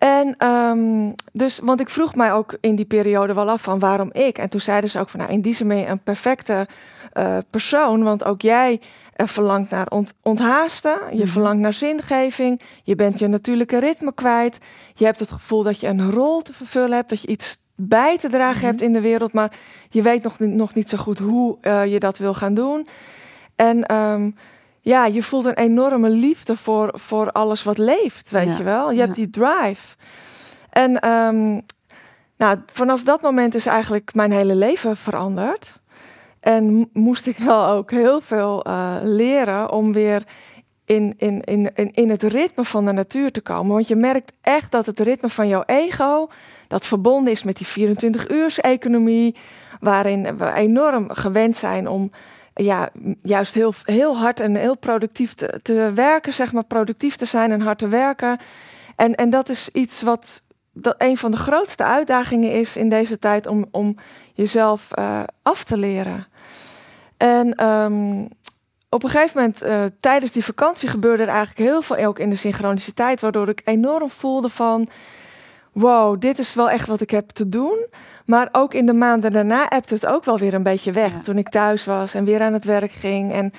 En um, dus, want ik vroeg mij ook in die periode wel af van waarom ik. En toen zeiden ze ook van, nou, in die zin ben je een perfecte uh, persoon, want ook jij uh, verlangt naar ont onthaasten, je mhm. verlangt naar zingeving, je bent je natuurlijke ritme kwijt, je hebt het gevoel dat je een rol te vervullen hebt, dat je iets bij te dragen mhm. hebt in de wereld, maar je weet nog, nog niet zo goed hoe uh, je dat wil gaan doen. En um, ja, je voelt een enorme liefde voor, voor alles wat leeft, weet je wel. Je hebt die drive. En um, nou, vanaf dat moment is eigenlijk mijn hele leven veranderd. En moest ik wel ook heel veel uh, leren om weer in, in, in, in, in het ritme van de natuur te komen. Want je merkt echt dat het ritme van jouw ego, dat verbonden is met die 24-uurs-economie, waarin we enorm gewend zijn om ja, juist heel, heel hard en heel productief te, te werken, zeg maar, productief te zijn en hard te werken. En, en dat is iets wat dat een van de grootste uitdagingen is in deze tijd om, om jezelf uh, af te leren. En um, op een gegeven moment, uh, tijdens die vakantie, gebeurde er eigenlijk heel veel ook in de synchroniciteit, waardoor ik enorm voelde van wow, dit is wel echt wat ik heb te doen. Maar ook in de maanden daarna hebt het ook wel weer een beetje weg. Toen ik thuis was en weer aan het werk ging. En,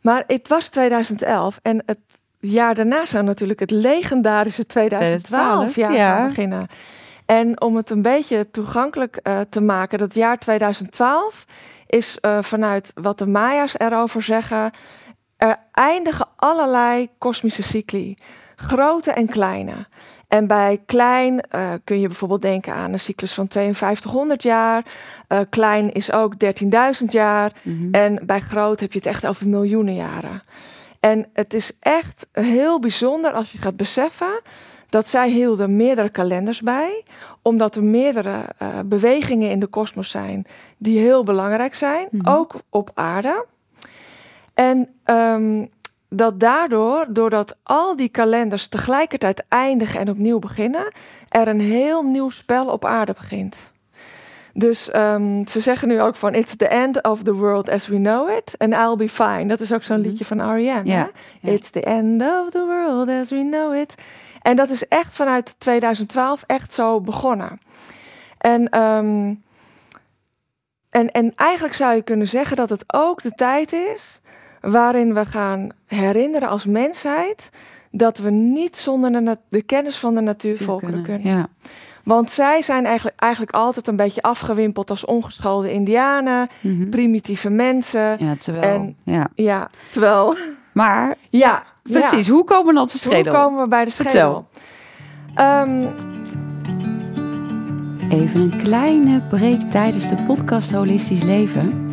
maar het was 2011 en het jaar daarna zou natuurlijk het legendarische 2012, jaar ja. gaan beginnen. En om het een beetje toegankelijk uh, te maken, dat jaar 2012 is uh, vanuit wat de Maya's erover zeggen, er eindigen allerlei kosmische cycli, grote en kleine. En bij klein uh, kun je bijvoorbeeld denken aan een cyclus van 5200 jaar. Uh, klein is ook 13.000 jaar. Mm-hmm. En bij groot heb je het echt over miljoenen jaren. En het is echt heel bijzonder als je gaat beseffen dat zij hielden meerdere kalenders bij, omdat er meerdere uh, bewegingen in de kosmos zijn die heel belangrijk zijn, mm-hmm. ook op aarde. En um, dat daardoor, doordat al die kalenders tegelijkertijd eindigen en opnieuw beginnen, er een heel nieuw spel op aarde begint. Dus um, ze zeggen nu ook van It's the end of the world as we know it and I'll be fine. Dat is ook zo'n mhm. liedje van R.E.M. Ja, It's the end of the world as we know it. En dat is echt vanuit 2012 echt zo begonnen. En, um, en, en eigenlijk zou je kunnen zeggen dat het ook de tijd is waarin we gaan herinneren als mensheid dat we niet zonder de, kennis van de natuurvolkeren kunnen. Ja. Want zij zijn eigenlijk, eigenlijk altijd een beetje afgewimpeld als ongeschoolde indianen, mhm. primitieve mensen. Ja, terwijl. En, ja. ja, terwijl. Maar, ja, precies. Hoe komen we dan op de schedel? Hoe komen we bij de schedel? Um, Even een kleine break tijdens de podcast Holistisch Leven.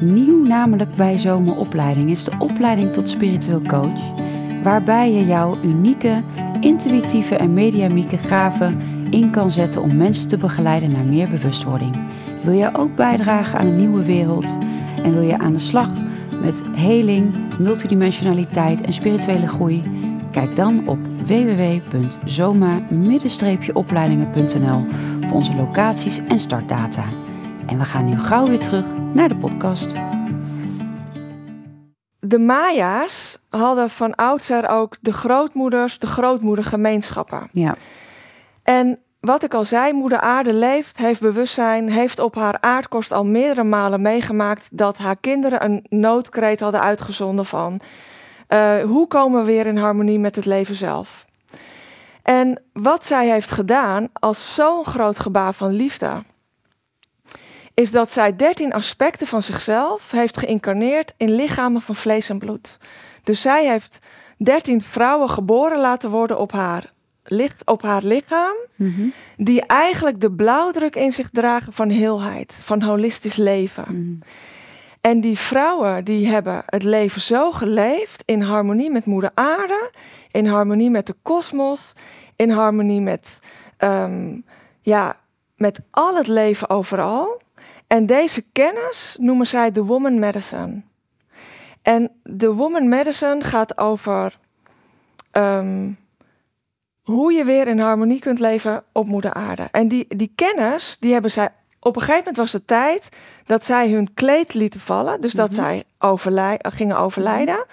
Nieuw namelijk bij Zomeropleiding is de opleiding tot spiritueel coach, waarbij je jouw unieke, intuïtieve en mediamieke gaven in kan zetten om mensen te begeleiden naar meer bewustwording. Wil je ook bijdragen aan een nieuwe wereld en wil je aan de slag met heling, multidimensionaliteit en spirituele groei? Kijk dan op www.zoma-opleidingen.nl voor onze locaties en startdata. En we gaan nu gauw weer terug naar de podcast. De Maya's hadden van oudsher ook de grootmoeders, de grootmoedergemeenschappen. Ja. En wat ik al zei, moeder aarde leeft, heeft bewustzijn, heeft op haar aardkorst al meerdere malen meegemaakt dat haar kinderen een noodkreet hadden uitgezonden van uh, hoe komen we weer in harmonie met het leven zelf. En wat zij heeft gedaan als zo'n groot gebaar van liefde, is dat zij dertien aspecten van zichzelf heeft geïncarneerd in lichamen van vlees en bloed. Dus zij heeft dertien vrouwen geboren laten worden op haar, licht, op haar lichaam, Mhm. die eigenlijk de blauwdruk in zich dragen van heelheid, van holistisch leven. Mhm. En die vrouwen die hebben het leven zo geleefd in harmonie met moeder aarde, in harmonie met de kosmos, in harmonie met, ehm, ja, met al het leven overal. En deze kennis noemen zij de woman medicine. En de woman medicine gaat over ehm, hoe je weer in harmonie kunt leven op moeder aarde. En die, die kennis, die hebben zij op een gegeven moment was het tijd dat zij hun kleed lieten vallen. Dus dat Mhm. zij overlij gingen overlijden.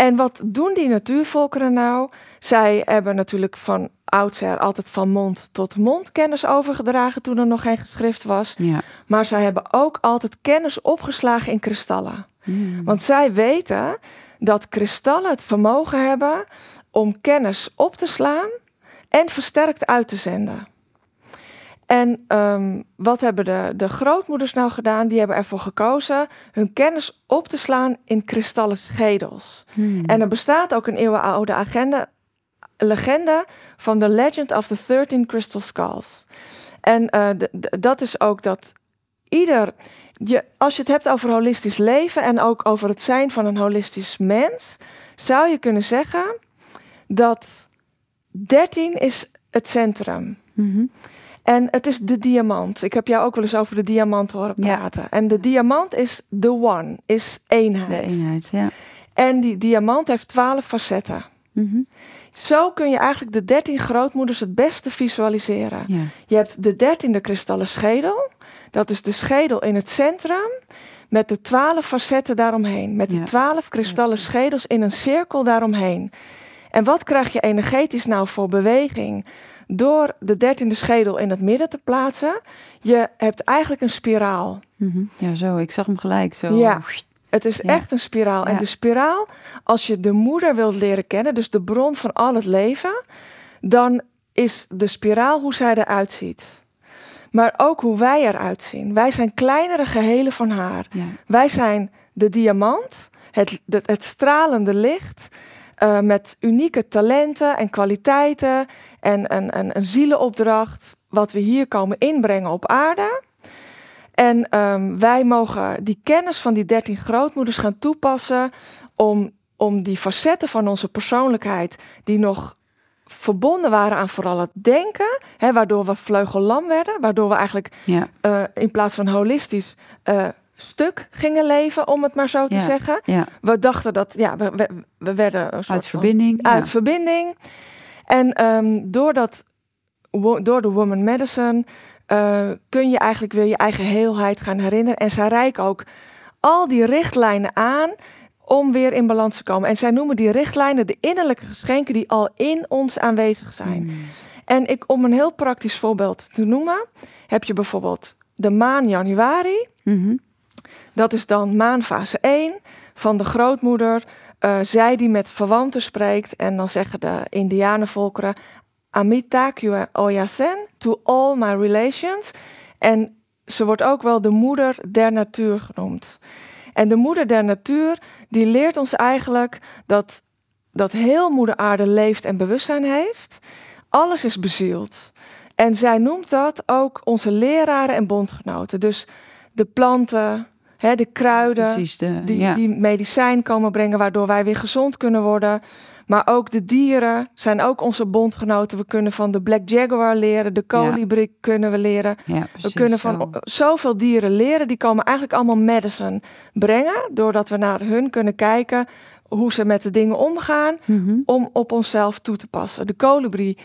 En wat doen die natuurvolkeren nou? Zij hebben natuurlijk van oudsher altijd van mond tot mond kennis overgedragen toen er nog geen geschrift was. Ja. Maar zij hebben ook altijd kennis opgeslagen in kristallen. Mhm. Want zij weten dat kristallen het vermogen hebben om kennis op te slaan en versterkt uit te zenden. En ehm, wat hebben de, de grootmoeders nou gedaan? Die hebben ervoor gekozen hun kennis op te slaan in kristallen schedels. Mhm. En er bestaat ook een eeuwenoude agenda, legende van The Legend of the 13 Crystal Skulls. En eh, dat is ook dat ieder, je, als je het hebt over holistisch leven en ook over het zijn van een holistisch mens, zou je kunnen zeggen dat 13 is het centrum. Mhm. En het is de diamant. Ik heb jou ook wel eens over de diamant horen Ja. praten. En de diamant is the one, is eenheid. De eenheid, ja. En die diamant heeft twaalf facetten. Mhm. Zo kun je eigenlijk de dertien grootmoeders het beste visualiseren. ja. Je hebt de dertiende kristallen schedel. Dat is de schedel in het centrum. Met de twaalf facetten daaromheen. Met die Ja. twaalf kristallen schedels in een cirkel daaromheen. En wat krijg je energetisch nou voor beweging? Door de dertiende schedel in het midden te plaatsen. Je hebt eigenlijk een spiraal. Mhm. Ja, zo. Ik zag hem gelijk zo. Ja. Het is Ja. echt een spiraal. En de spiraal, als je de moeder wilt leren kennen, dus de bron van al het leven, dan is de spiraal hoe zij eruit ziet. Maar ook hoe wij eruit zien. Wij zijn kleinere gehelen van haar. Ja. Wij zijn de diamant, het, het, het stralende licht, eh, met unieke talenten en kwaliteiten en een, een, een zielenopdracht, wat we hier komen inbrengen op aarde. En ehm, wij mogen die kennis van die dertien grootmoeders gaan toepassen om, om die facetten van onze persoonlijkheid, die nog verbonden waren aan vooral het denken, hè, waardoor we vleugellam werden, waardoor we eigenlijk Ja. eh, in plaats van holistisch eh, stuk gingen leven, om het maar zo te Ja. zeggen. ja. We dachten dat, ja, we, we, we werden een soort Uit van- verbinding. uit ja. verbinding. En ehm, door, dat, wo- door de Woman Medicine eh, kun je eigenlijk weer je eigen heelheid gaan herinneren. En zij reiken ook al die richtlijnen aan om weer in balans te komen. En zij noemen die richtlijnen de innerlijke geschenken die al in ons aanwezig zijn. Mhm. En ik, om een heel praktisch voorbeeld te noemen, heb je bijvoorbeeld de maan januari. Mhm. Dat is dan maanfase 1 van de grootmoeder. eh, zij die met verwanten spreekt. En dan zeggen de Indianenvolkeren... Amita kue oyasen to all my relations. En ze wordt ook wel de moeder der natuur genoemd. En de moeder der natuur, die leert ons eigenlijk dat, dat heel moeder aarde leeft en bewustzijn heeft. Alles is bezield. En zij noemt dat ook onze leraren en bondgenoten. Dus de planten, hè, de kruiden, Precies. De, die, ja. die medicijn komen brengen, waardoor wij weer gezond kunnen worden. Maar ook de dieren zijn ook onze bondgenoten. We kunnen van de Black Jaguar leren, de kolibrie kunnen we leren. ja, we kunnen van zo. zoveel dieren leren. Die komen eigenlijk allemaal medicine brengen. Doordat we naar hun kunnen kijken hoe ze met de dingen omgaan Mhm. om op onszelf toe te passen. De kolibrie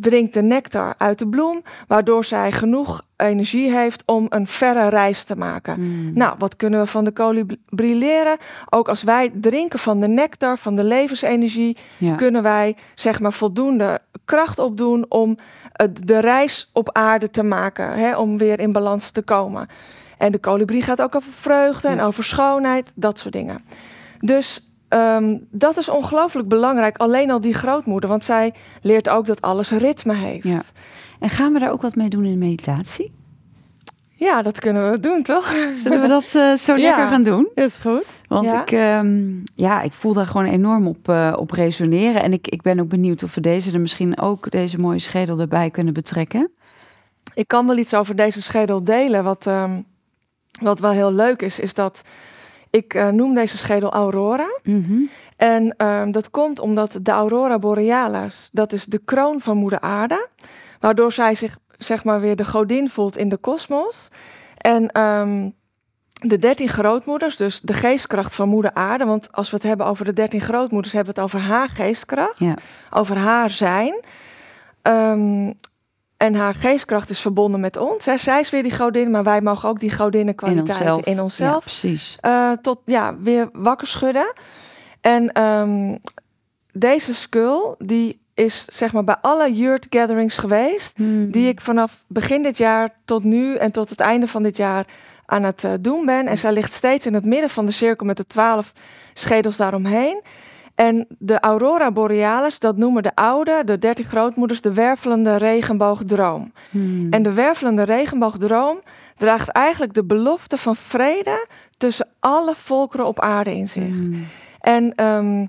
drinkt de nectar uit de bloem, waardoor zij genoeg energie heeft om een verre reis te maken. Mm. Nou, wat kunnen we van de kolibrie leren? Ook als wij drinken van de nectar, van de levensenergie, ja. kunnen wij zeg maar voldoende kracht opdoen om de reis op aarde te maken, hè, om weer in balans te komen. En de kolibrie gaat ook over vreugde en over schoonheid, dat soort dingen. Dus ehm, dat is ongelooflijk belangrijk, alleen al die grootmoeder, want zij leert ook dat alles ritme heeft. Ja. En gaan we daar ook wat mee doen in de meditatie? Ja, dat kunnen we doen, toch? Zullen we dat eh, zo Ja. lekker gaan doen? Is goed. Want Ja. ik, ehm, ja, ik voel daar gewoon enorm op, eh, op resoneren. En ik, ik ben ook benieuwd of we deze er misschien ook, deze mooie schedel erbij kunnen betrekken. Ik kan wel iets over deze schedel delen. Wat, ehm, wat wel heel leuk is, is dat ik eh, noem deze schedel Aurora. Mhm. En ehm, dat komt omdat de Aurora Borealis, dat is de kroon van Moeder Aarde. Waardoor zij zich, zeg maar, weer de godin voelt in de kosmos. En ehm, de dertien grootmoeders, dus de geestkracht van Moeder Aarde. Want als we het hebben over de dertien grootmoeders, hebben we het over haar geestkracht. Ja. Over haar zijn. Ehm, en haar geestkracht is verbonden met ons. Hè. Zij is weer die godin, maar wij mogen ook die In godinnenkwaliteiten onszelf. in Ja, onszelf precies. eh, tot ja, weer wakker schudden. En ehm, deze skull, die is zeg maar bij alle yurt gatherings geweest. Mhm. Die ik vanaf begin dit jaar tot nu en tot het einde van dit jaar aan het eh, doen ben. En zij ligt steeds in het midden van de cirkel met de twaalf schedels daaromheen. En de Aurora Borealis, dat noemen de oude, de dertien grootmoeders, de wervelende regenboogdroom. Mhm. En de wervelende regenboogdroom draagt eigenlijk de belofte van vrede tussen alle volkeren op aarde in zich. Mhm. En ehm,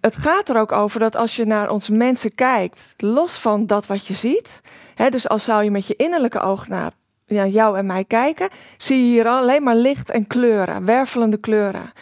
het gaat er ook over dat als je naar ons mensen kijkt, los van dat wat je ziet, hè, dus als zou je met je innerlijke oog naar ja, jou en mij kijken, zie je hier alleen maar licht en kleuren, wervelende kleuren.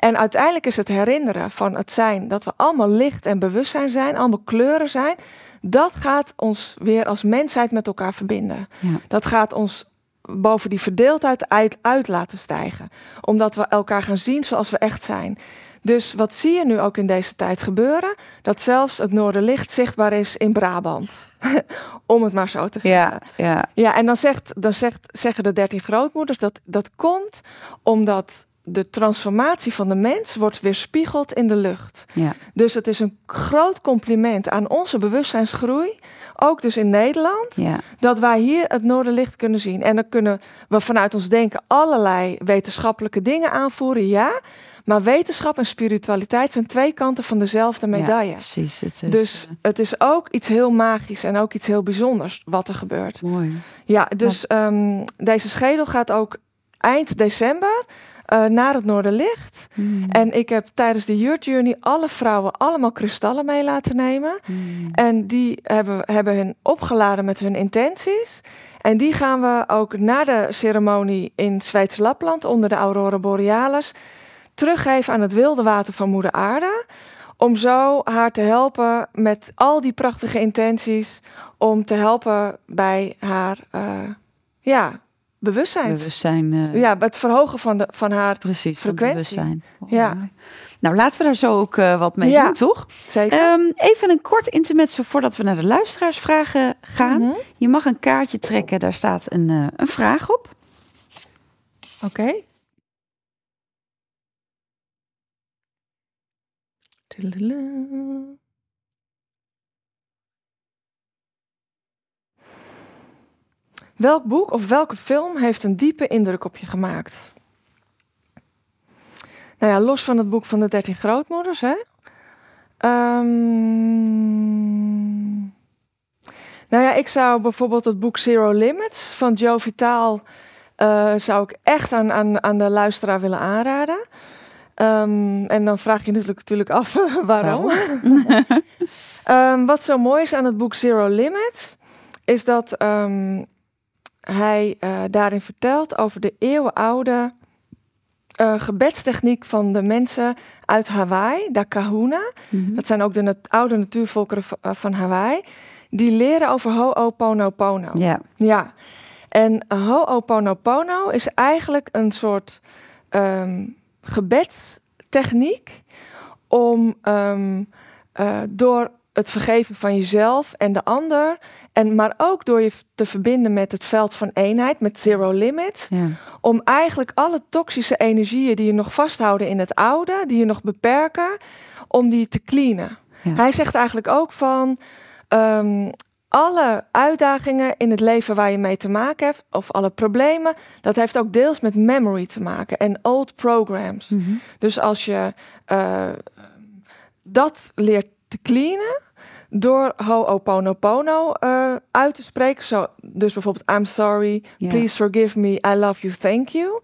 En uiteindelijk is het herinneren van het zijn dat we allemaal licht en bewustzijn zijn, allemaal kleuren zijn, dat gaat ons weer als mensheid met elkaar verbinden. Ja. Dat gaat ons boven die verdeeldheid uit, uit laten stijgen. Omdat we elkaar gaan zien zoals we echt zijn. Dus wat zie je nu ook in deze tijd gebeuren? Dat zelfs het Noorderlicht zichtbaar is in Brabant. Om het maar zo te zeggen. Ja, ja. Ja, en dan, zegt, dan zegt, zeggen de dertien grootmoeders dat dat komt omdat de transformatie van de mens wordt weerspiegeld in de lucht. ja. Dus het is een groot compliment aan onze bewustzijnsgroei, ook dus in Nederland, ja. dat wij hier het Noorderlicht kunnen zien. En dan kunnen we vanuit ons denken allerlei wetenschappelijke dingen aanvoeren, ja. Maar wetenschap en spiritualiteit zijn twee kanten van dezelfde medaille. Ja, precies. Het is dus eh, het is ook iets heel magisch en ook iets heel bijzonders wat er gebeurt. mooi. Ja, dus ehm, deze schedel gaat ook eind december eh, naar het Noorderlicht. Mhm. En ik heb tijdens de Yurt Journey alle vrouwen allemaal kristallen mee laten nemen. Mhm. En die hebben, hebben hun opgeladen met hun intenties. En die gaan we ook na de ceremonie in Zweeds Lapland onder de Aurora Borealis teruggeven aan het wilde water van Moeder Aarde. Om zo haar te helpen met al die prachtige intenties. Om te helpen bij haar eh, ja, bewustzijn. Bewustzijn. eh, Ja, het verhogen van, de, van haar. Precies, van frequentie. Oh, Ja. mooi. Nou, laten we daar zo ook eh, wat mee Ja. doen, toch? Zeker. Ehm, even een kort intermezzo voordat we naar de luisteraarsvragen gaan. Mhm. Je mag een kaartje trekken, daar staat een, eh, een vraag op. Oké. Tudelu. Welk boek of welke film heeft een diepe indruk op je gemaakt? Nou ja, los van het boek van de 13 grootmoeders, hè? Ehm, nou ja, ik zou bijvoorbeeld het boek Zero Limits van Joe Vitaal eh, zou ik echt aan, aan, aan de luisteraar willen aanraden. Ehm, en dan vraag je natuurlijk, natuurlijk af waarom. Ehm, wat zo mooi is aan het boek Zero Limits, is dat hij eh, daarin vertelt over de eeuwenoude eh, gebedstechniek van de mensen uit Hawaii, de Kahuna. Mhm. Dat zijn ook de nat- oude natuurvolkeren eh, van Hawaii. Die leren over Ho'oponopono. Ja, Ja, en Ho'oponopono is eigenlijk een soort ehm gebedstechniek om ehm, eh, door het vergeven van jezelf en de ander, en maar ook door je te verbinden met het veld van eenheid, met zero limits, Ja. om eigenlijk alle toxische energieën die je nog vasthouden in het oude, die je nog beperken, om die te cleanen. Ja. Hij zegt eigenlijk ook van ehm, alle uitdagingen in het leven waar je mee te maken hebt, of alle problemen, dat heeft ook deels met memory te maken en old programs. Mhm. Dus als je eh, dat leert te cleanen door Ho'oponopono eh uit te spreken, zo, dus bijvoorbeeld I'm sorry, please forgive me, I love you, thank you,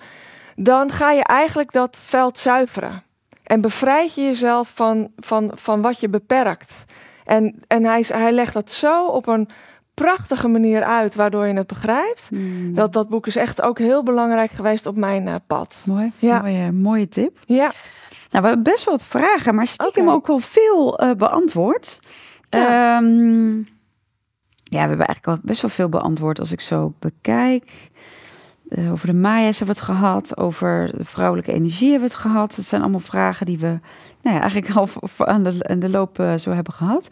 dan ga je eigenlijk dat veld zuiveren en bevrijd je jezelf van, van, van wat je beperkt. En, en hij, hij legt dat zo op een prachtige manier uit, waardoor je het begrijpt. Mm. Dat, dat boek is echt ook heel belangrijk geweest op mijn eh, pad. Mooi, Ja. mooie, mooie tip. Ja, Nou, we hebben best wel wat vragen, maar stiekem Oké. ook wel veel eh, beantwoord. Ja. Ehm, ja, we hebben eigenlijk al best wel veel beantwoord als ik zo bekijk. Eh, over de Maya's hebben we het gehad, over de vrouwelijke energie hebben we het gehad. Dat zijn allemaal vragen die we nou ja, eigenlijk al aan de, de loop eh, zo hebben gehad.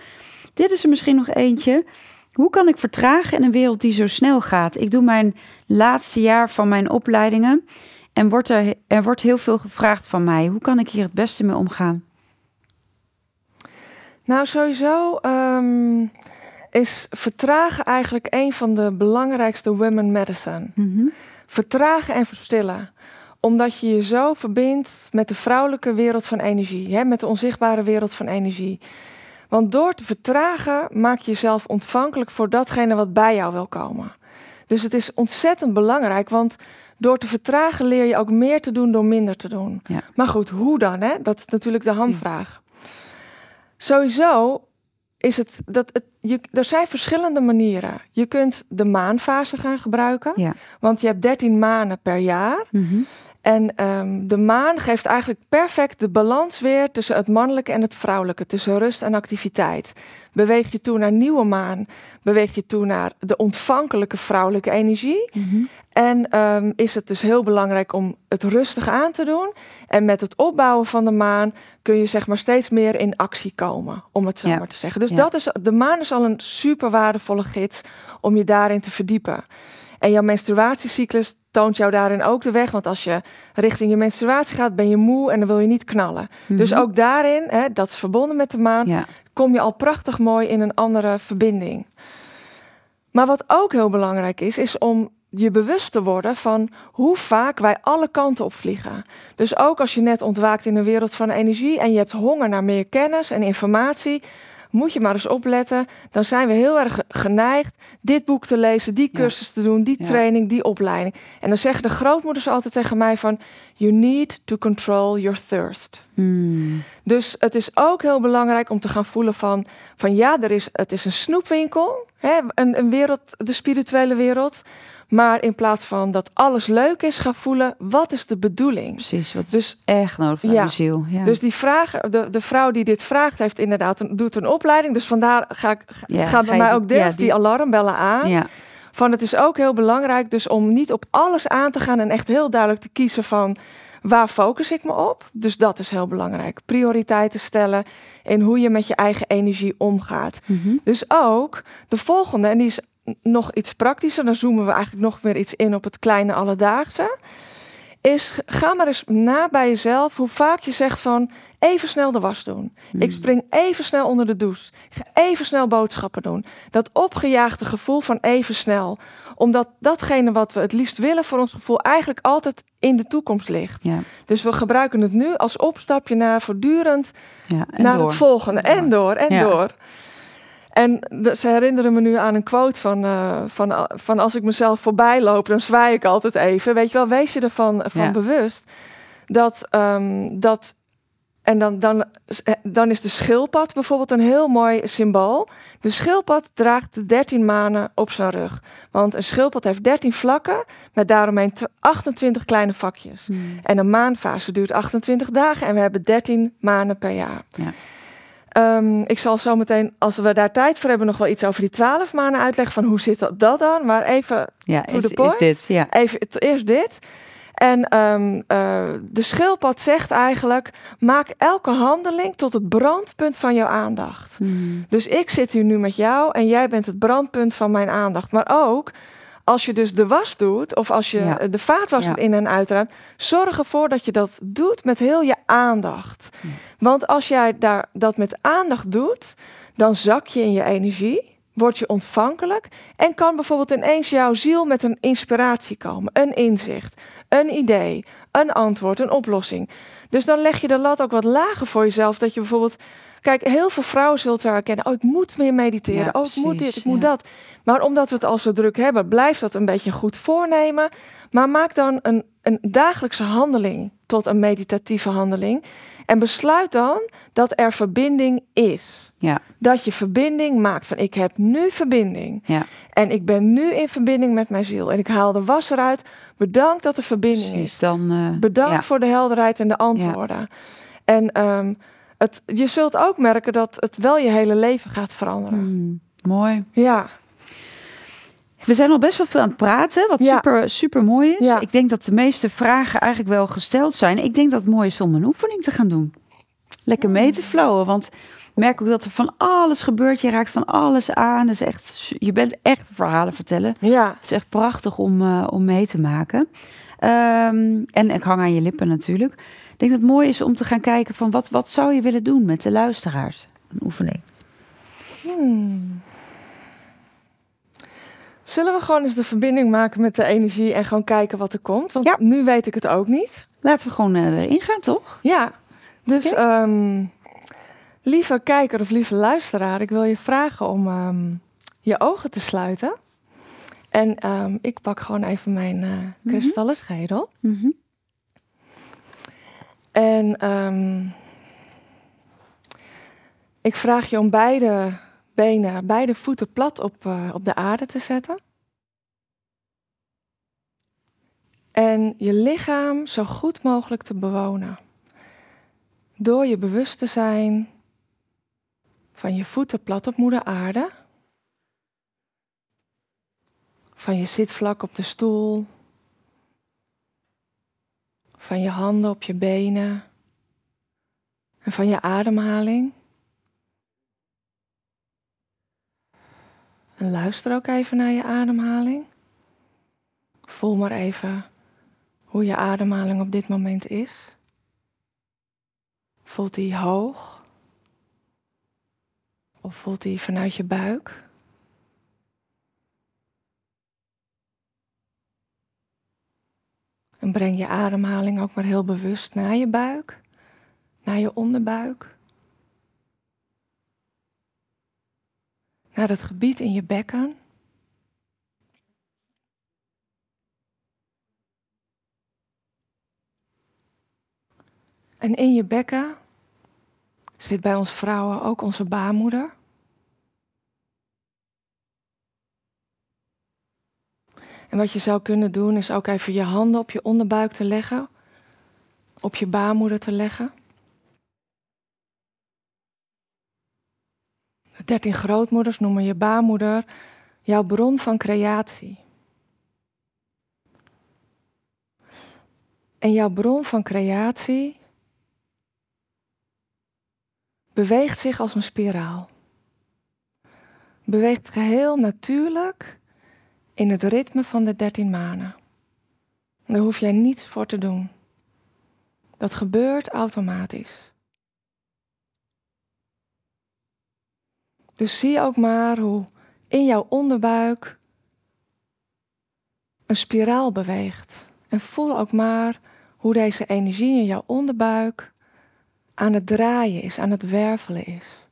Dit is er misschien nog eentje. Hoe kan ik vertragen in een wereld die zo snel gaat? Ik doe mijn laatste jaar van mijn opleidingen en wordt er, er wordt heel veel gevraagd van mij. Hoe kan ik hier het beste mee omgaan? Nou sowieso ehm, is vertragen eigenlijk een van de belangrijkste women medicine. Mhm. Vertragen en verstillen. Omdat je je zo verbindt met de vrouwelijke wereld van energie, hè, met de onzichtbare wereld van energie. Want door te vertragen maak je jezelf ontvankelijk voor datgene wat bij jou wil komen. Dus het is ontzettend belangrijk, want door te vertragen leer je ook meer te doen door minder te doen. Ja. Maar goed, hoe dan? Hè? Dat is natuurlijk de hamvraag. Sowieso is het dat het, je, er zijn verschillende manieren. Je kunt de maanfase gaan gebruiken, Ja. want je hebt 13 maanden per jaar. Mhm. En ehm, de maan geeft eigenlijk perfect de balans weer tussen het mannelijke en het vrouwelijke, tussen rust en activiteit. Beweeg je toe naar nieuwe maan, beweeg je toe naar de ontvankelijke vrouwelijke energie. Mhm. En ehm, is het dus heel belangrijk om het rustig aan te doen. En met het opbouwen van de maan kun je zeg maar steeds meer in actie komen, om het zo Ja. maar te zeggen. Dus Ja. dat is, de maan is al een super waardevolle gids om je daarin te verdiepen. En jouw menstruatiecyclus toont jou daarin ook de weg. Want als je richting je menstruatie gaat, ben je moe en dan wil je niet knallen. Dus Mhm. ook daarin, hè, dat is verbonden met de maan, Ja. kom je al prachtig mooi in een andere verbinding. Maar wat ook heel belangrijk is, is om je bewust te worden van hoe vaak wij alle kanten op vliegen. Dus ook als je net ontwaakt in een wereld van energie en je hebt honger naar meer kennis en informatie, moet je maar eens opletten. Dan zijn we heel erg geneigd dit boek te lezen, die Ja. cursus te doen, die Ja. training, die opleiding. En dan zeggen de grootmoeders altijd tegen mij van, you need to control your thirst. Mm. Dus het is ook heel belangrijk om te gaan voelen van, van ja, er is, het is een snoepwinkel, hè, een, een wereld, de spirituele wereld. Maar in plaats van dat alles leuk is, ga voelen, wat is de bedoeling? Precies, wat is Dus, echt nodig voor Ja. ziel. Ja. dus die vraag, de, de vrouw die dit vraagt, heeft inderdaad een, doet een opleiding. Dus vandaar ga ik, ga, Ja, gaan ga bij mij ook deels die, die- alarmbellen aan. ja. Van het is ook heel belangrijk dus om niet op alles aan te gaan en echt heel duidelijk te kiezen van waar focus ik me op. Dus dat is heel belangrijk. Prioriteiten stellen en hoe je met je eigen energie omgaat. Mhm. Dus ook de volgende, en die is nog iets praktischer, dan zoomen we eigenlijk nog weer iets in op het kleine alledaagse. Is ga maar eens na bij jezelf hoe vaak je zegt van even snel de was doen. Ik spring even snel onder de douche. Ik ga even snel boodschappen doen. Dat opgejaagde gevoel van even snel. Omdat datgene wat we het liefst willen voor ons gevoel eigenlijk altijd in de toekomst ligt. Ja, Dus we gebruiken het nu als opstapje naar voortdurend ja. Naar door. het volgende. En door, en Ja. door. En de- ze herinneren me nu aan een quote van, eh, van, van als ik mezelf voorbij loop, dan zwaai ik altijd even. Weet je wel, wees je ervan van Ja. bewust dat, ehm, dat en dan, dan, dan is de schildpad bijvoorbeeld een heel mooi symbool. De schildpad draagt de 13 manen op zijn rug. Want een schildpad heeft 13 vlakken met daaromheen tw- 28 kleine vakjes. Mm. En een maanfase duurt 28 dagen en we hebben 13 maanden per jaar. Ja. Ehm, ik zal zo meteen, als we daar tijd voor hebben, nog wel iets over die 12 maanden uitleggen van hoe zit dat, dat dan. Maar even, Ja, To is, the point. is dit. Ja. even eerst dit. En ehm, eh, de schildpad zegt eigenlijk: maak elke handeling tot het brandpunt van jouw aandacht. Hmm. Dus ik zit hier nu met jou en jij bent het brandpunt van mijn aandacht. Maar ook als je dus de was doet of als je Ja. de vaatwasser Ja. in en uitruimt, zorg ervoor dat je dat doet met heel je aandacht. Ja. Want als jij daar, dat met aandacht doet, dan zak je in je energie, word je ontvankelijk en kan bijvoorbeeld ineens jouw ziel met een inspiratie komen, een inzicht, een idee, een antwoord, een oplossing. Dus dan leg je de lat ook wat lager voor jezelf, dat je bijvoorbeeld Kijk, heel veel vrouwen zult herkennen. Oh, ik moet meer mediteren. Oh, ik moet dit, ik moet dat. Maar omdat we het al zo druk hebben, blijft dat een beetje een goed voornemen. Maar maak dan een, een dagelijkse handeling tot een meditatieve handeling. En besluit dan dat er verbinding is. Ja, Dat je verbinding maakt van ik heb nu verbinding. ja, En ik ben nu in verbinding met mijn ziel. En ik haal de was eruit. Bedankt dat er verbinding precies. is. Dan, eh, Bedankt ja. voor de helderheid en de antwoorden. En ehm, het, je zult ook merken dat het wel je hele leven gaat veranderen. Hmm, mooi. Ja, We zijn al best wel veel aan het praten, wat Ja. super, super mooi is. Ja. Ik denk dat de meeste vragen eigenlijk wel gesteld zijn. Ik denk dat het mooi is om een oefening te gaan doen. Lekker mee te flowen, want ik merk ook dat er van alles gebeurt. Je raakt van alles aan. Is echt, je bent echt verhalen vertellen. ja, Het is echt prachtig om, eh, om mee te maken. Ehm, en ik hang aan je lippen natuurlijk. Ik denk dat het mooi is om te gaan kijken van wat, wat zou je willen doen met de luisteraars? Een oefening. Hmm. Zullen we gewoon eens de verbinding maken met de energie en gewoon kijken wat er komt? Want Ja. nu weet ik het ook niet. Laten we gewoon eh, erin gaan, toch? Ja, dus Oké. ehm, lieve kijker of lieve luisteraar, ik wil je vragen om ehm, je ogen te sluiten. En ehm, ik pak gewoon even mijn eh kristallen schedel. Mhm. En ik vraag je om beide benen, beide voeten plat op, eh, op de aarde te zetten. En je lichaam zo goed mogelijk te bewonen. Door je bewust te zijn van je voeten plat op moeder aarde. Van je zitvlak op de stoel. Van je handen op je benen. En van je ademhaling. En luister ook even naar je ademhaling. Voel maar even hoe je ademhaling op dit moment is. Voelt die hoog? Of voelt die vanuit je buik? En breng je ademhaling ook maar heel bewust naar je buik, naar je onderbuik. Naar het gebied in je bekken. En in je bekken zit bij ons vrouwen ook onze baarmoeder. En wat je zou kunnen doen is ook even je handen op je onderbuik te leggen, op je baarmoeder te leggen. Dertien grootmoeders noemen je baarmoeder jouw bron van creatie. En jouw bron van creatie beweegt zich als een spiraal. Beweegt geheel natuurlijk in het ritme van de dertien manen. Daar hoef jij niets voor te doen. Dat gebeurt automatisch. Dus zie ook maar hoe in jouw onderbuik een spiraal beweegt. En voel ook maar hoe deze energie in jouw onderbuik aan het draaien is, aan het wervelen is.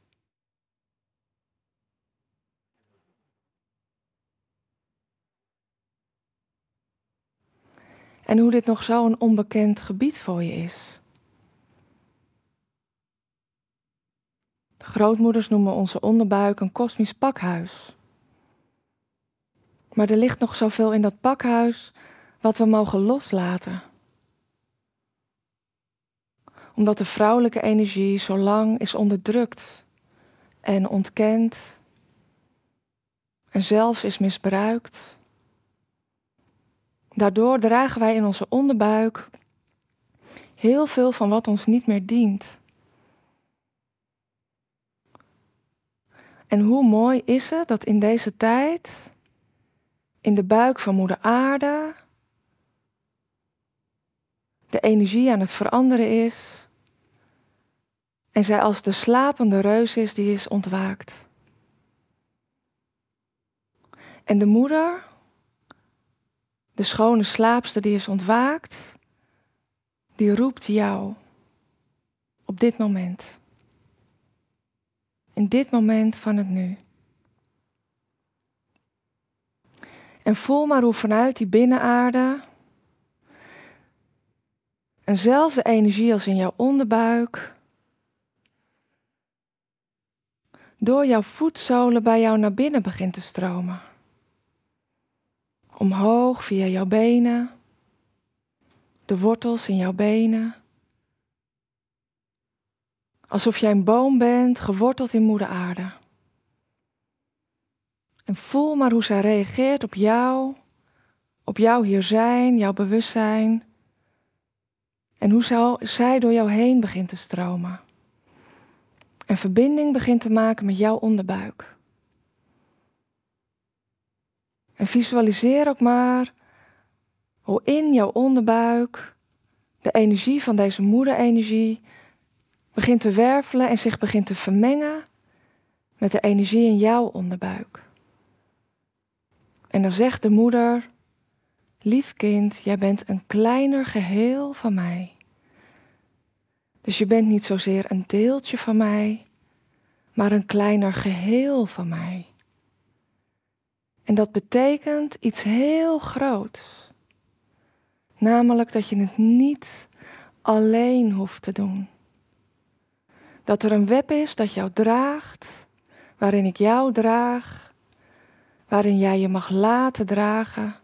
En hoe dit nog zo'n onbekend gebied voor je is. De grootmoeders noemen onze onderbuik een kosmisch pakhuis. Maar er ligt nog zoveel in dat pakhuis wat we mogen loslaten. Omdat de vrouwelijke energie zo lang is onderdrukt en ontkend en zelfs is misbruikt. daardoor dragen wij in onze onderbuik heel veel van wat ons niet meer dient. En hoe mooi is het dat in deze tijd, in de buik van Moeder Aarde, de energie aan het veranderen is. En zij als de slapende reus is die is ontwaakt. En de moeder, de schone slaapster die is ontwaakt, die roept jou op dit moment. In dit moment van het nu. En voel maar hoe vanuit die binnenaarde eenzelfde energie als in jouw onderbuik door jouw voetzolen bij jou naar binnen begint te stromen. Omhoog via jouw benen, de wortels in jouw benen. Alsof jij een boom bent, geworteld in moeder aarde. En voel maar hoe zij reageert op jou, op jouw hier zijn, jouw bewustzijn. En hoe zij door jou heen begint te stromen. En verbinding begint te maken met jouw onderbuik. En visualiseer ook maar hoe in jouw onderbuik de energie van deze moederenergie begint te wervelen en zich begint te vermengen met de energie in jouw onderbuik. En dan zegt de moeder: Lief kind, jij bent een kleiner geheel van mij. Dus je bent niet zozeer een deeltje van mij, maar een kleiner geheel van mij. En dat betekent iets heel groots. Namelijk dat je het niet alleen hoeft te doen. Dat er een web is dat jou draagt, waarin ik jou draag, waarin jij je mag laten dragen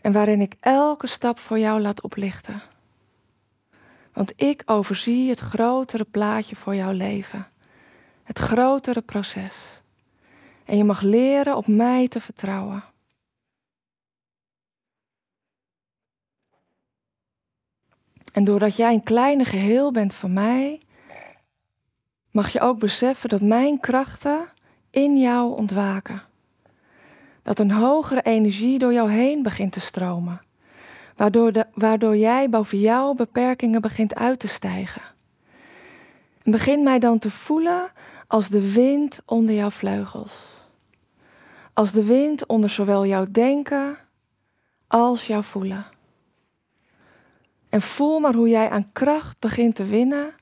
en waarin ik elke stap voor jou laat oplichten. Want ik overzie het grotere plaatje voor jouw leven, het grotere proces. En je mag leren op mij te vertrouwen. En doordat jij een kleine geheel bent van mij, mag je ook beseffen dat mijn krachten in jou ontwaken. Dat een hogere energie door jou heen begint te stromen, waardoor, de, waardoor jij boven jouw beperkingen begint uit te stijgen. En begin mij dan te voelen als de wind onder jouw vleugels. Als de wind onder zowel jouw denken als jouw voelen. En voel maar hoe jij aan kracht begint te winnen,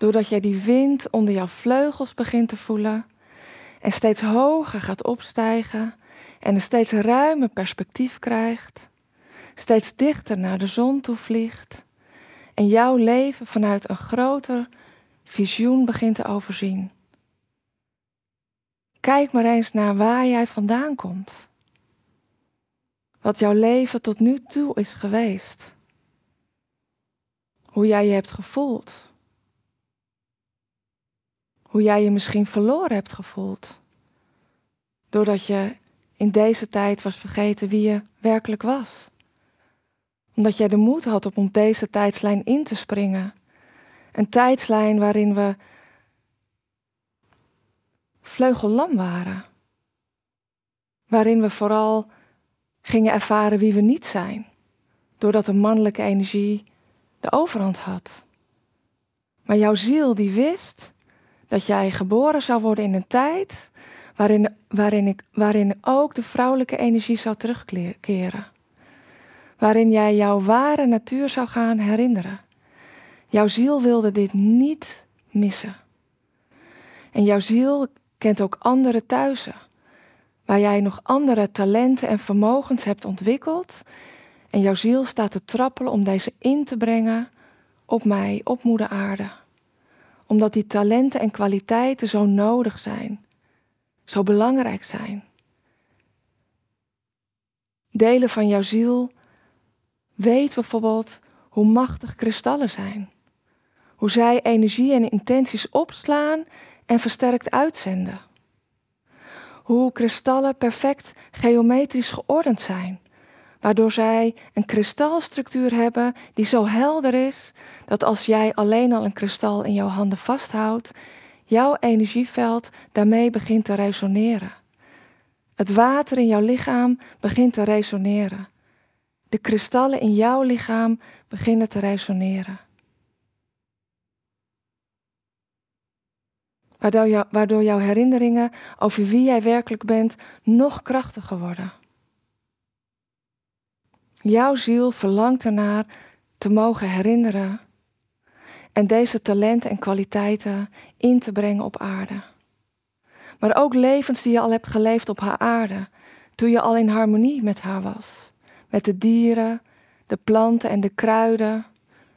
doordat jij die wind onder jouw vleugels begint te voelen en steeds hoger gaat opstijgen en een steeds ruimer perspectief krijgt, steeds dichter naar de zon toe vliegt en jouw leven vanuit een groter visioen begint te overzien. Kijk maar eens naar waar jij vandaan komt. Wat jouw leven tot nu toe is geweest. Hoe jij je hebt gevoeld. Hoe jij je misschien verloren hebt gevoeld. Doordat je in deze tijd was vergeten wie je werkelijk was. Omdat jij de moed had om op deze tijdslijn in te springen. Een tijdslijn waarin we vleugellam waren. Waarin we vooral gingen ervaren wie we niet zijn. Doordat de mannelijke energie de overhand had. Maar jouw ziel die wist dat jij geboren zou worden in een tijd waarin, waarin, ik, waarin ook de vrouwelijke energie zou terugkeren. Waarin jij jouw ware natuur zou gaan herinneren. Jouw ziel wilde dit niet missen. En jouw ziel kent ook andere thuisen, waar jij nog andere talenten en vermogens hebt ontwikkeld. En jouw ziel staat te trappelen om deze in te brengen op mij, op moeder aarde. Omdat die talenten en kwaliteiten zo nodig zijn zo belangrijk zijn. Delen van jouw ziel weet bijvoorbeeld hoe machtig kristallen zijn. Hoe zij energie en intenties opslaan en versterkt uitzenden. Hoe kristallen perfect geometrisch geordend zijn, waardoor zij een kristalstructuur hebben die zo helder is dat als jij alleen al een kristal in jouw handen vasthoudt, jouw energieveld daarmee begint te resoneren. Het water in jouw lichaam begint te resoneren. De kristallen in jouw lichaam beginnen te resoneren. Waardoor, jouw herinneringen over wie jij werkelijk bent nog krachtiger worden. Jouw ziel verlangt ernaar te mogen herinneren en deze talenten en kwaliteiten in te brengen op aarde. Maar ook levens die je al hebt geleefd op haar aarde, toen je al in harmonie met haar was. Met de dieren, de planten en de kruiden,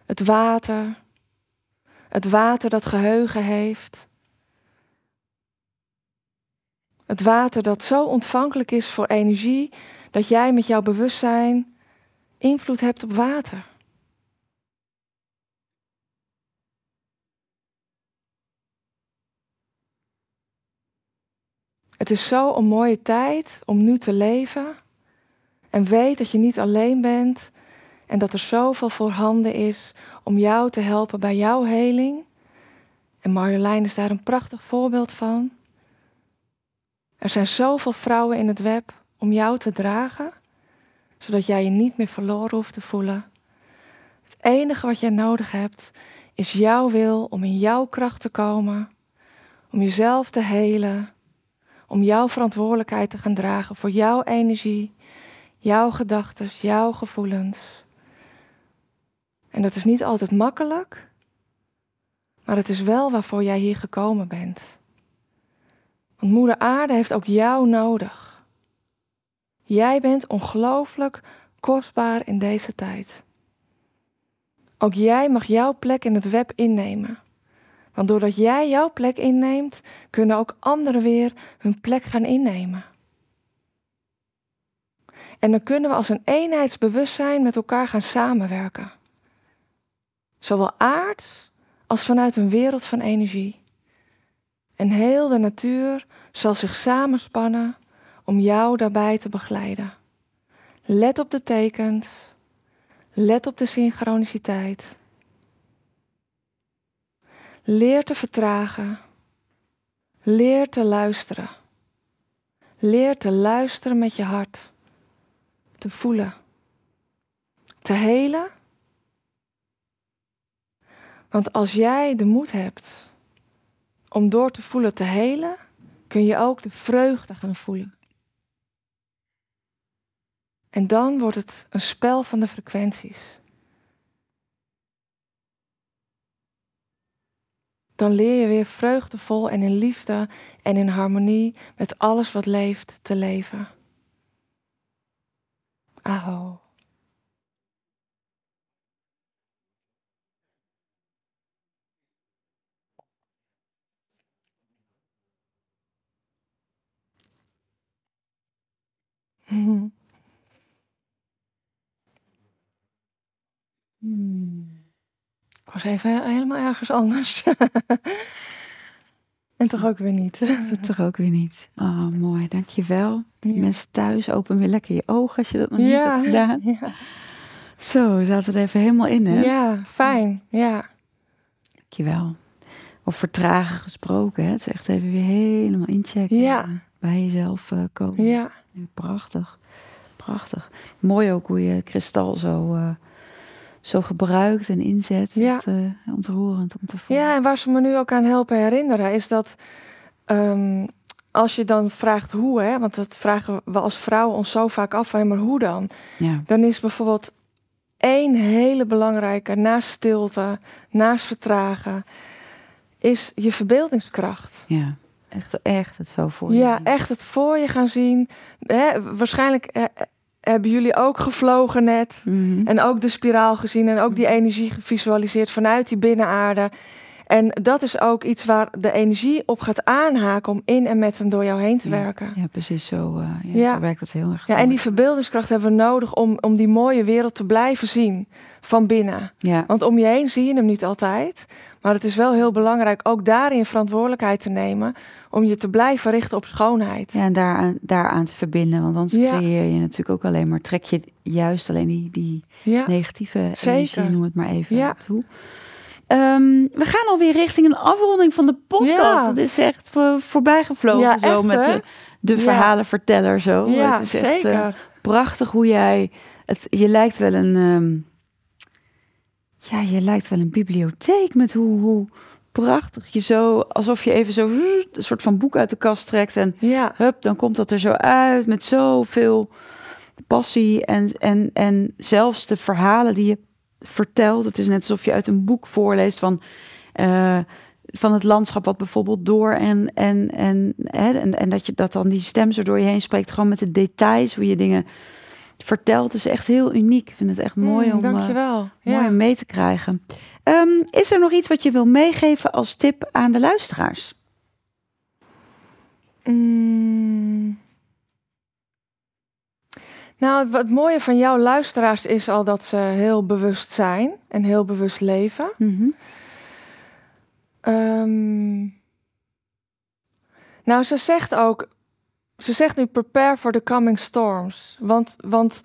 het water, het water dat geheugen heeft. Het water dat zo ontvankelijk is voor energie dat jij met jouw bewustzijn invloed hebt op water. Het is zo een mooie tijd om nu te leven. En weet dat je niet alleen bent. En dat er zoveel voorhanden is om jou te helpen bij jouw heling. En Marjolein is daar een prachtig voorbeeld van. Er zijn zoveel vrouwen in het web om jou te dragen, zodat jij je niet meer verloren hoeft te voelen. Het enige wat jij nodig hebt is jouw wil om in jouw kracht te komen, om jezelf te helen, om jouw verantwoordelijkheid te gaan dragen voor jouw energie, jouw gedachten, jouw gevoelens. En dat is niet altijd makkelijk, maar het is wel waarvoor jij hier gekomen bent. Want Moeder Aarde heeft ook jou nodig. Jij bent ongelooflijk kostbaar in deze tijd. Ook jij mag jouw plek in het web innemen. Want doordat jij jouw plek inneemt, kunnen ook anderen weer hun plek gaan innemen. En dan kunnen we als een eenheidsbewustzijn met elkaar gaan samenwerken. Zowel aards als vanuit een wereld van energie. En heel de natuur zal zich samenspannen om jou daarbij te begeleiden. Let op de tekens. Let op de synchroniciteit. Leer te vertragen. Leer te luisteren. Leer te luisteren met je hart. Te voelen. Te helen. Want als jij de moed hebt om door te voelen te helen, kun je ook de vreugde gaan voelen. En dan wordt het een spel van de frequenties. Dan leer je weer vreugdevol en in liefde en in harmonie met alles wat leeft te leven. Aho. Hmm. Ik was even helemaal ergens anders. en toch ook weer niet. toch ook weer niet. Oh, mooi. Dankjewel. Ja. Mensen thuis, open weer lekker je ogen als je dat nog niet hebt gedaan. Ja. Zo, zaten er even helemaal in, hè? Ja, fijn. Ja. Dankjewel. Of vertragen gesproken, hè? Het is echt even weer helemaal inchecken. Ja. Bij jezelf uh, komen. Ja. Prachtig. Prachtig. Mooi ook hoe je kristal zo, uh, zo gebruikt en inzet. Ja. Uh, ontroerend om te voelen. Ja, en waar ze me nu ook aan helpen herinneren, is dat um, als je dan vraagt hoe, hè, want dat vragen we als vrouwen ons zo vaak af, maar hoe dan? Ja. Dan is bijvoorbeeld één hele belangrijke, naast stilte, naast vertragen, is je verbeeldingskracht. Ja. Echt, echt het zo voor je Ja, zien. echt het voor je gaan zien. Hè, waarschijnlijk eh, hebben jullie ook gevlogen net. Mm -hmm. En ook de spiraal gezien en ook die energie gevisualiseerd vanuit die binnenaarde. En dat is ook iets waar de energie op gaat aanhaken om in en met en door jou heen te Ja, werken. Ja, precies zo, eh, ja, Ja. zo werkt het heel erg. Ja, en die verbeeldingskracht hebben we nodig om, om die mooie wereld te blijven zien van binnen. ja. Want om je heen zie je hem niet altijd. Maar het is wel heel belangrijk ook daarin verantwoordelijkheid te nemen. Om je te blijven richten op schoonheid. ja, en daaraan, daaraan te verbinden. Want anders Ja. creëer je natuurlijk ook alleen maar, trek je juist alleen die, die Ja, negatieve Zeker. energie, noem het maar even, Ja. toe. Ehm, we gaan alweer richting een afronding van de podcast. Ja. Het is echt voor, voorbijgevlogen Ja, zo echt, met de, de verhalenverteller zo. het is echt eh, prachtig hoe jij... Het, je lijkt wel een... ehm, ja, je lijkt wel een bibliotheek met hoe, hoe prachtig je zo... Alsof je even zo een soort van boek uit de kast trekt en ja, hup, dan komt dat er zo uit met zoveel passie en, en, en zelfs de verhalen die je vertelt. Het is net alsof je uit een boek voorleest van, eh, van het landschap wat bijvoorbeeld door en, en, en, hè, en, en dat je dat dan die stem zo door je heen spreekt, gewoon met de details, hoe je dingen vertelt, is echt heel uniek. Ik vind het echt mooi Mm, om, eh, dankjewel. mooi Ja. om mee te krijgen. Ehm, is er nog iets wat je wil meegeven als tip aan de luisteraars? Nou, wat mooie van jouw luisteraars is al dat ze heel bewust zijn en heel bewust leven. Mhm. Ehm, nou, ze zegt ook, ze zegt nu prepare for the coming storms. Want, want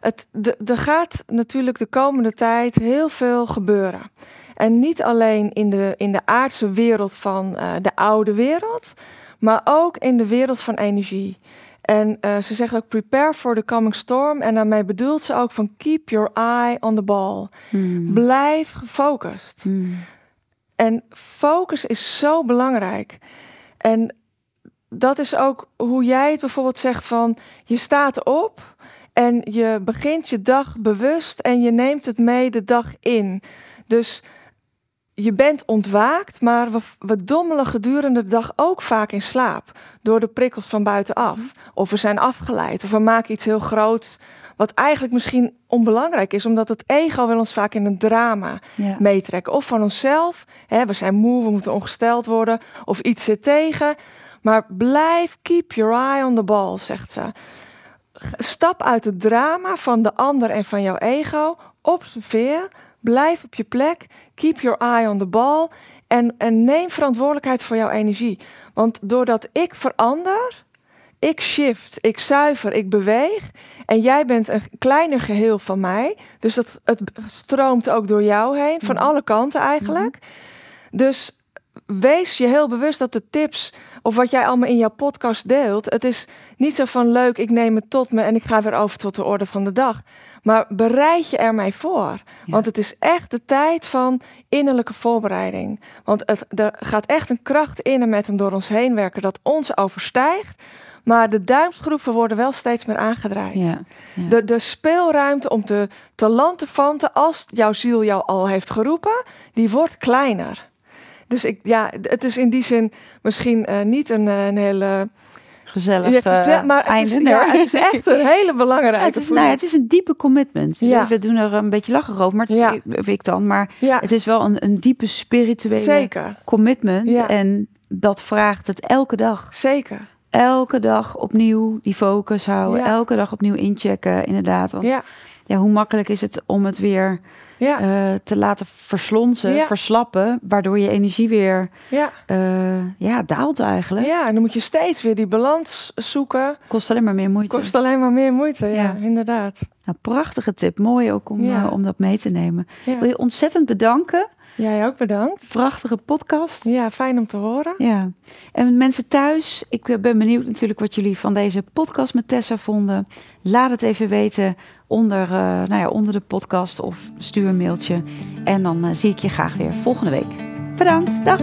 het, de, er gaat natuurlijk de komende tijd heel veel gebeuren. En niet alleen in de, in de aardse wereld van eh, de oude wereld, maar ook in de wereld van energie. En eh, ze zegt ook prepare for the coming storm. En daarmee bedoelt ze ook van keep your eye on the ball. Hmm. Blijf gefocust. Hmm. En focus is zo belangrijk. En dat is ook hoe jij het bijvoorbeeld zegt van je staat op en je begint je dag bewust en je neemt het mee de dag in. Dus je bent ontwaakt, maar we, we dommelen gedurende de dag ook vaak in slaap door de prikkels van buitenaf. Of we zijn afgeleid of we maken iets heel groots wat eigenlijk misschien onbelangrijk is, omdat het ego wil ons vaak in een drama Ja. meetrekken. Of van onszelf. Hè, we zijn moe, we moeten ongesteld worden. Of iets zit tegen. Maar blijf, keep your eye on the ball, zegt ze. Stap uit het drama van de ander en van jouw ego. Observeer. Blijf op je plek. Keep your eye on the ball. En, en neem verantwoordelijkheid voor jouw energie. Want doordat ik verander, ik shift, ik zuiver, ik beweeg. En jij bent een kleiner geheel van mij. Dus dat, het stroomt ook door jou heen, van Mhm. alle kanten eigenlijk. Dus wees je heel bewust dat de tips of wat jij allemaal in jouw podcast deelt, het is niet zo van leuk, ik neem het tot me en ik ga weer over tot de orde van de dag. Maar bereid je ermee voor. Want het is echt de tijd van innerlijke voorbereiding. Want het, er gaat echt een kracht in en met en door ons heen werken dat ons overstijgt. Maar de duimschroeven worden wel steeds meer aangedraaid. Ja. ja. De, de speelruimte om te, te lanterfanten als jouw ziel jou al heeft geroepen, die wordt kleiner. Dus ik, ja, het is in die zin misschien eh, niet een, eh, een hele... gezellig, Ja, eh, maar het einde. is, ja, het is echt een hele belangrijke... Ja, het, is, nou het is een diepe commitment. Ja. We doen er een beetje lachen over, maar het is, ik, dan. Maar ja, het is wel een, een diepe spirituele zeker, commitment. En dat vraagt het elke dag. zeker. Elke dag opnieuw die focus houden. Elke dag opnieuw inchecken, inderdaad. Want ja. Ja, hoe makkelijk is het om het weer ja, eh, te laten verslonsen, Ja. verslappen. Waardoor je energie weer ja, eh, ja, daalt eigenlijk. ja. En dan moet je steeds weer die balans zoeken. Kost alleen maar meer moeite. Kost alleen maar meer moeite, ja, Ja. inderdaad. Nou, prachtige tip. Mooi ook om, eh, om dat mee te nemen. Wil je ontzettend bedanken. Jij ook bedankt. Prachtige podcast. Ja, fijn om te horen. Ja. En mensen thuis, ik ben benieuwd natuurlijk wat jullie van deze podcast met Tessa vonden. Laat het even weten onder, eh, nou ja, onder de podcast of stuur een mailtje. En dan eh, zie ik je graag weer volgende week. Bedankt, dag!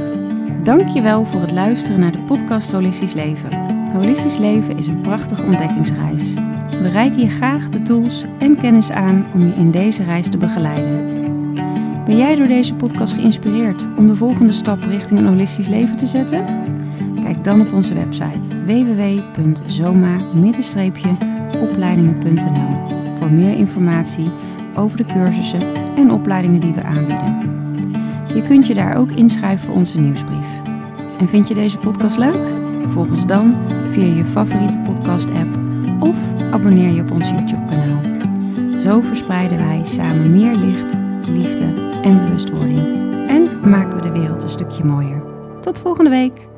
Dankjewel voor het luisteren naar de podcast Holistisch Leven. Holistisch Leven is een prachtige ontdekkingsreis. We reiken je graag de tools en kennis aan om je in deze reis te begeleiden. Ben jij door deze podcast geïnspireerd om de volgende stap richting een holistisch leven te zetten? Kijk dan op onze website www.zoma-opleidingen.nl voor meer informatie over de cursussen en opleidingen die we aanbieden. Je kunt je daar ook inschrijven voor onze nieuwsbrief. En vind je deze podcast leuk? Volg ons dan via je favoriete podcast-app of abonneer je op ons YouTube-kanaal. Zo verspreiden wij samen meer licht, liefde en bewustwording. En maken we de wereld een stukje mooier. Tot volgende week!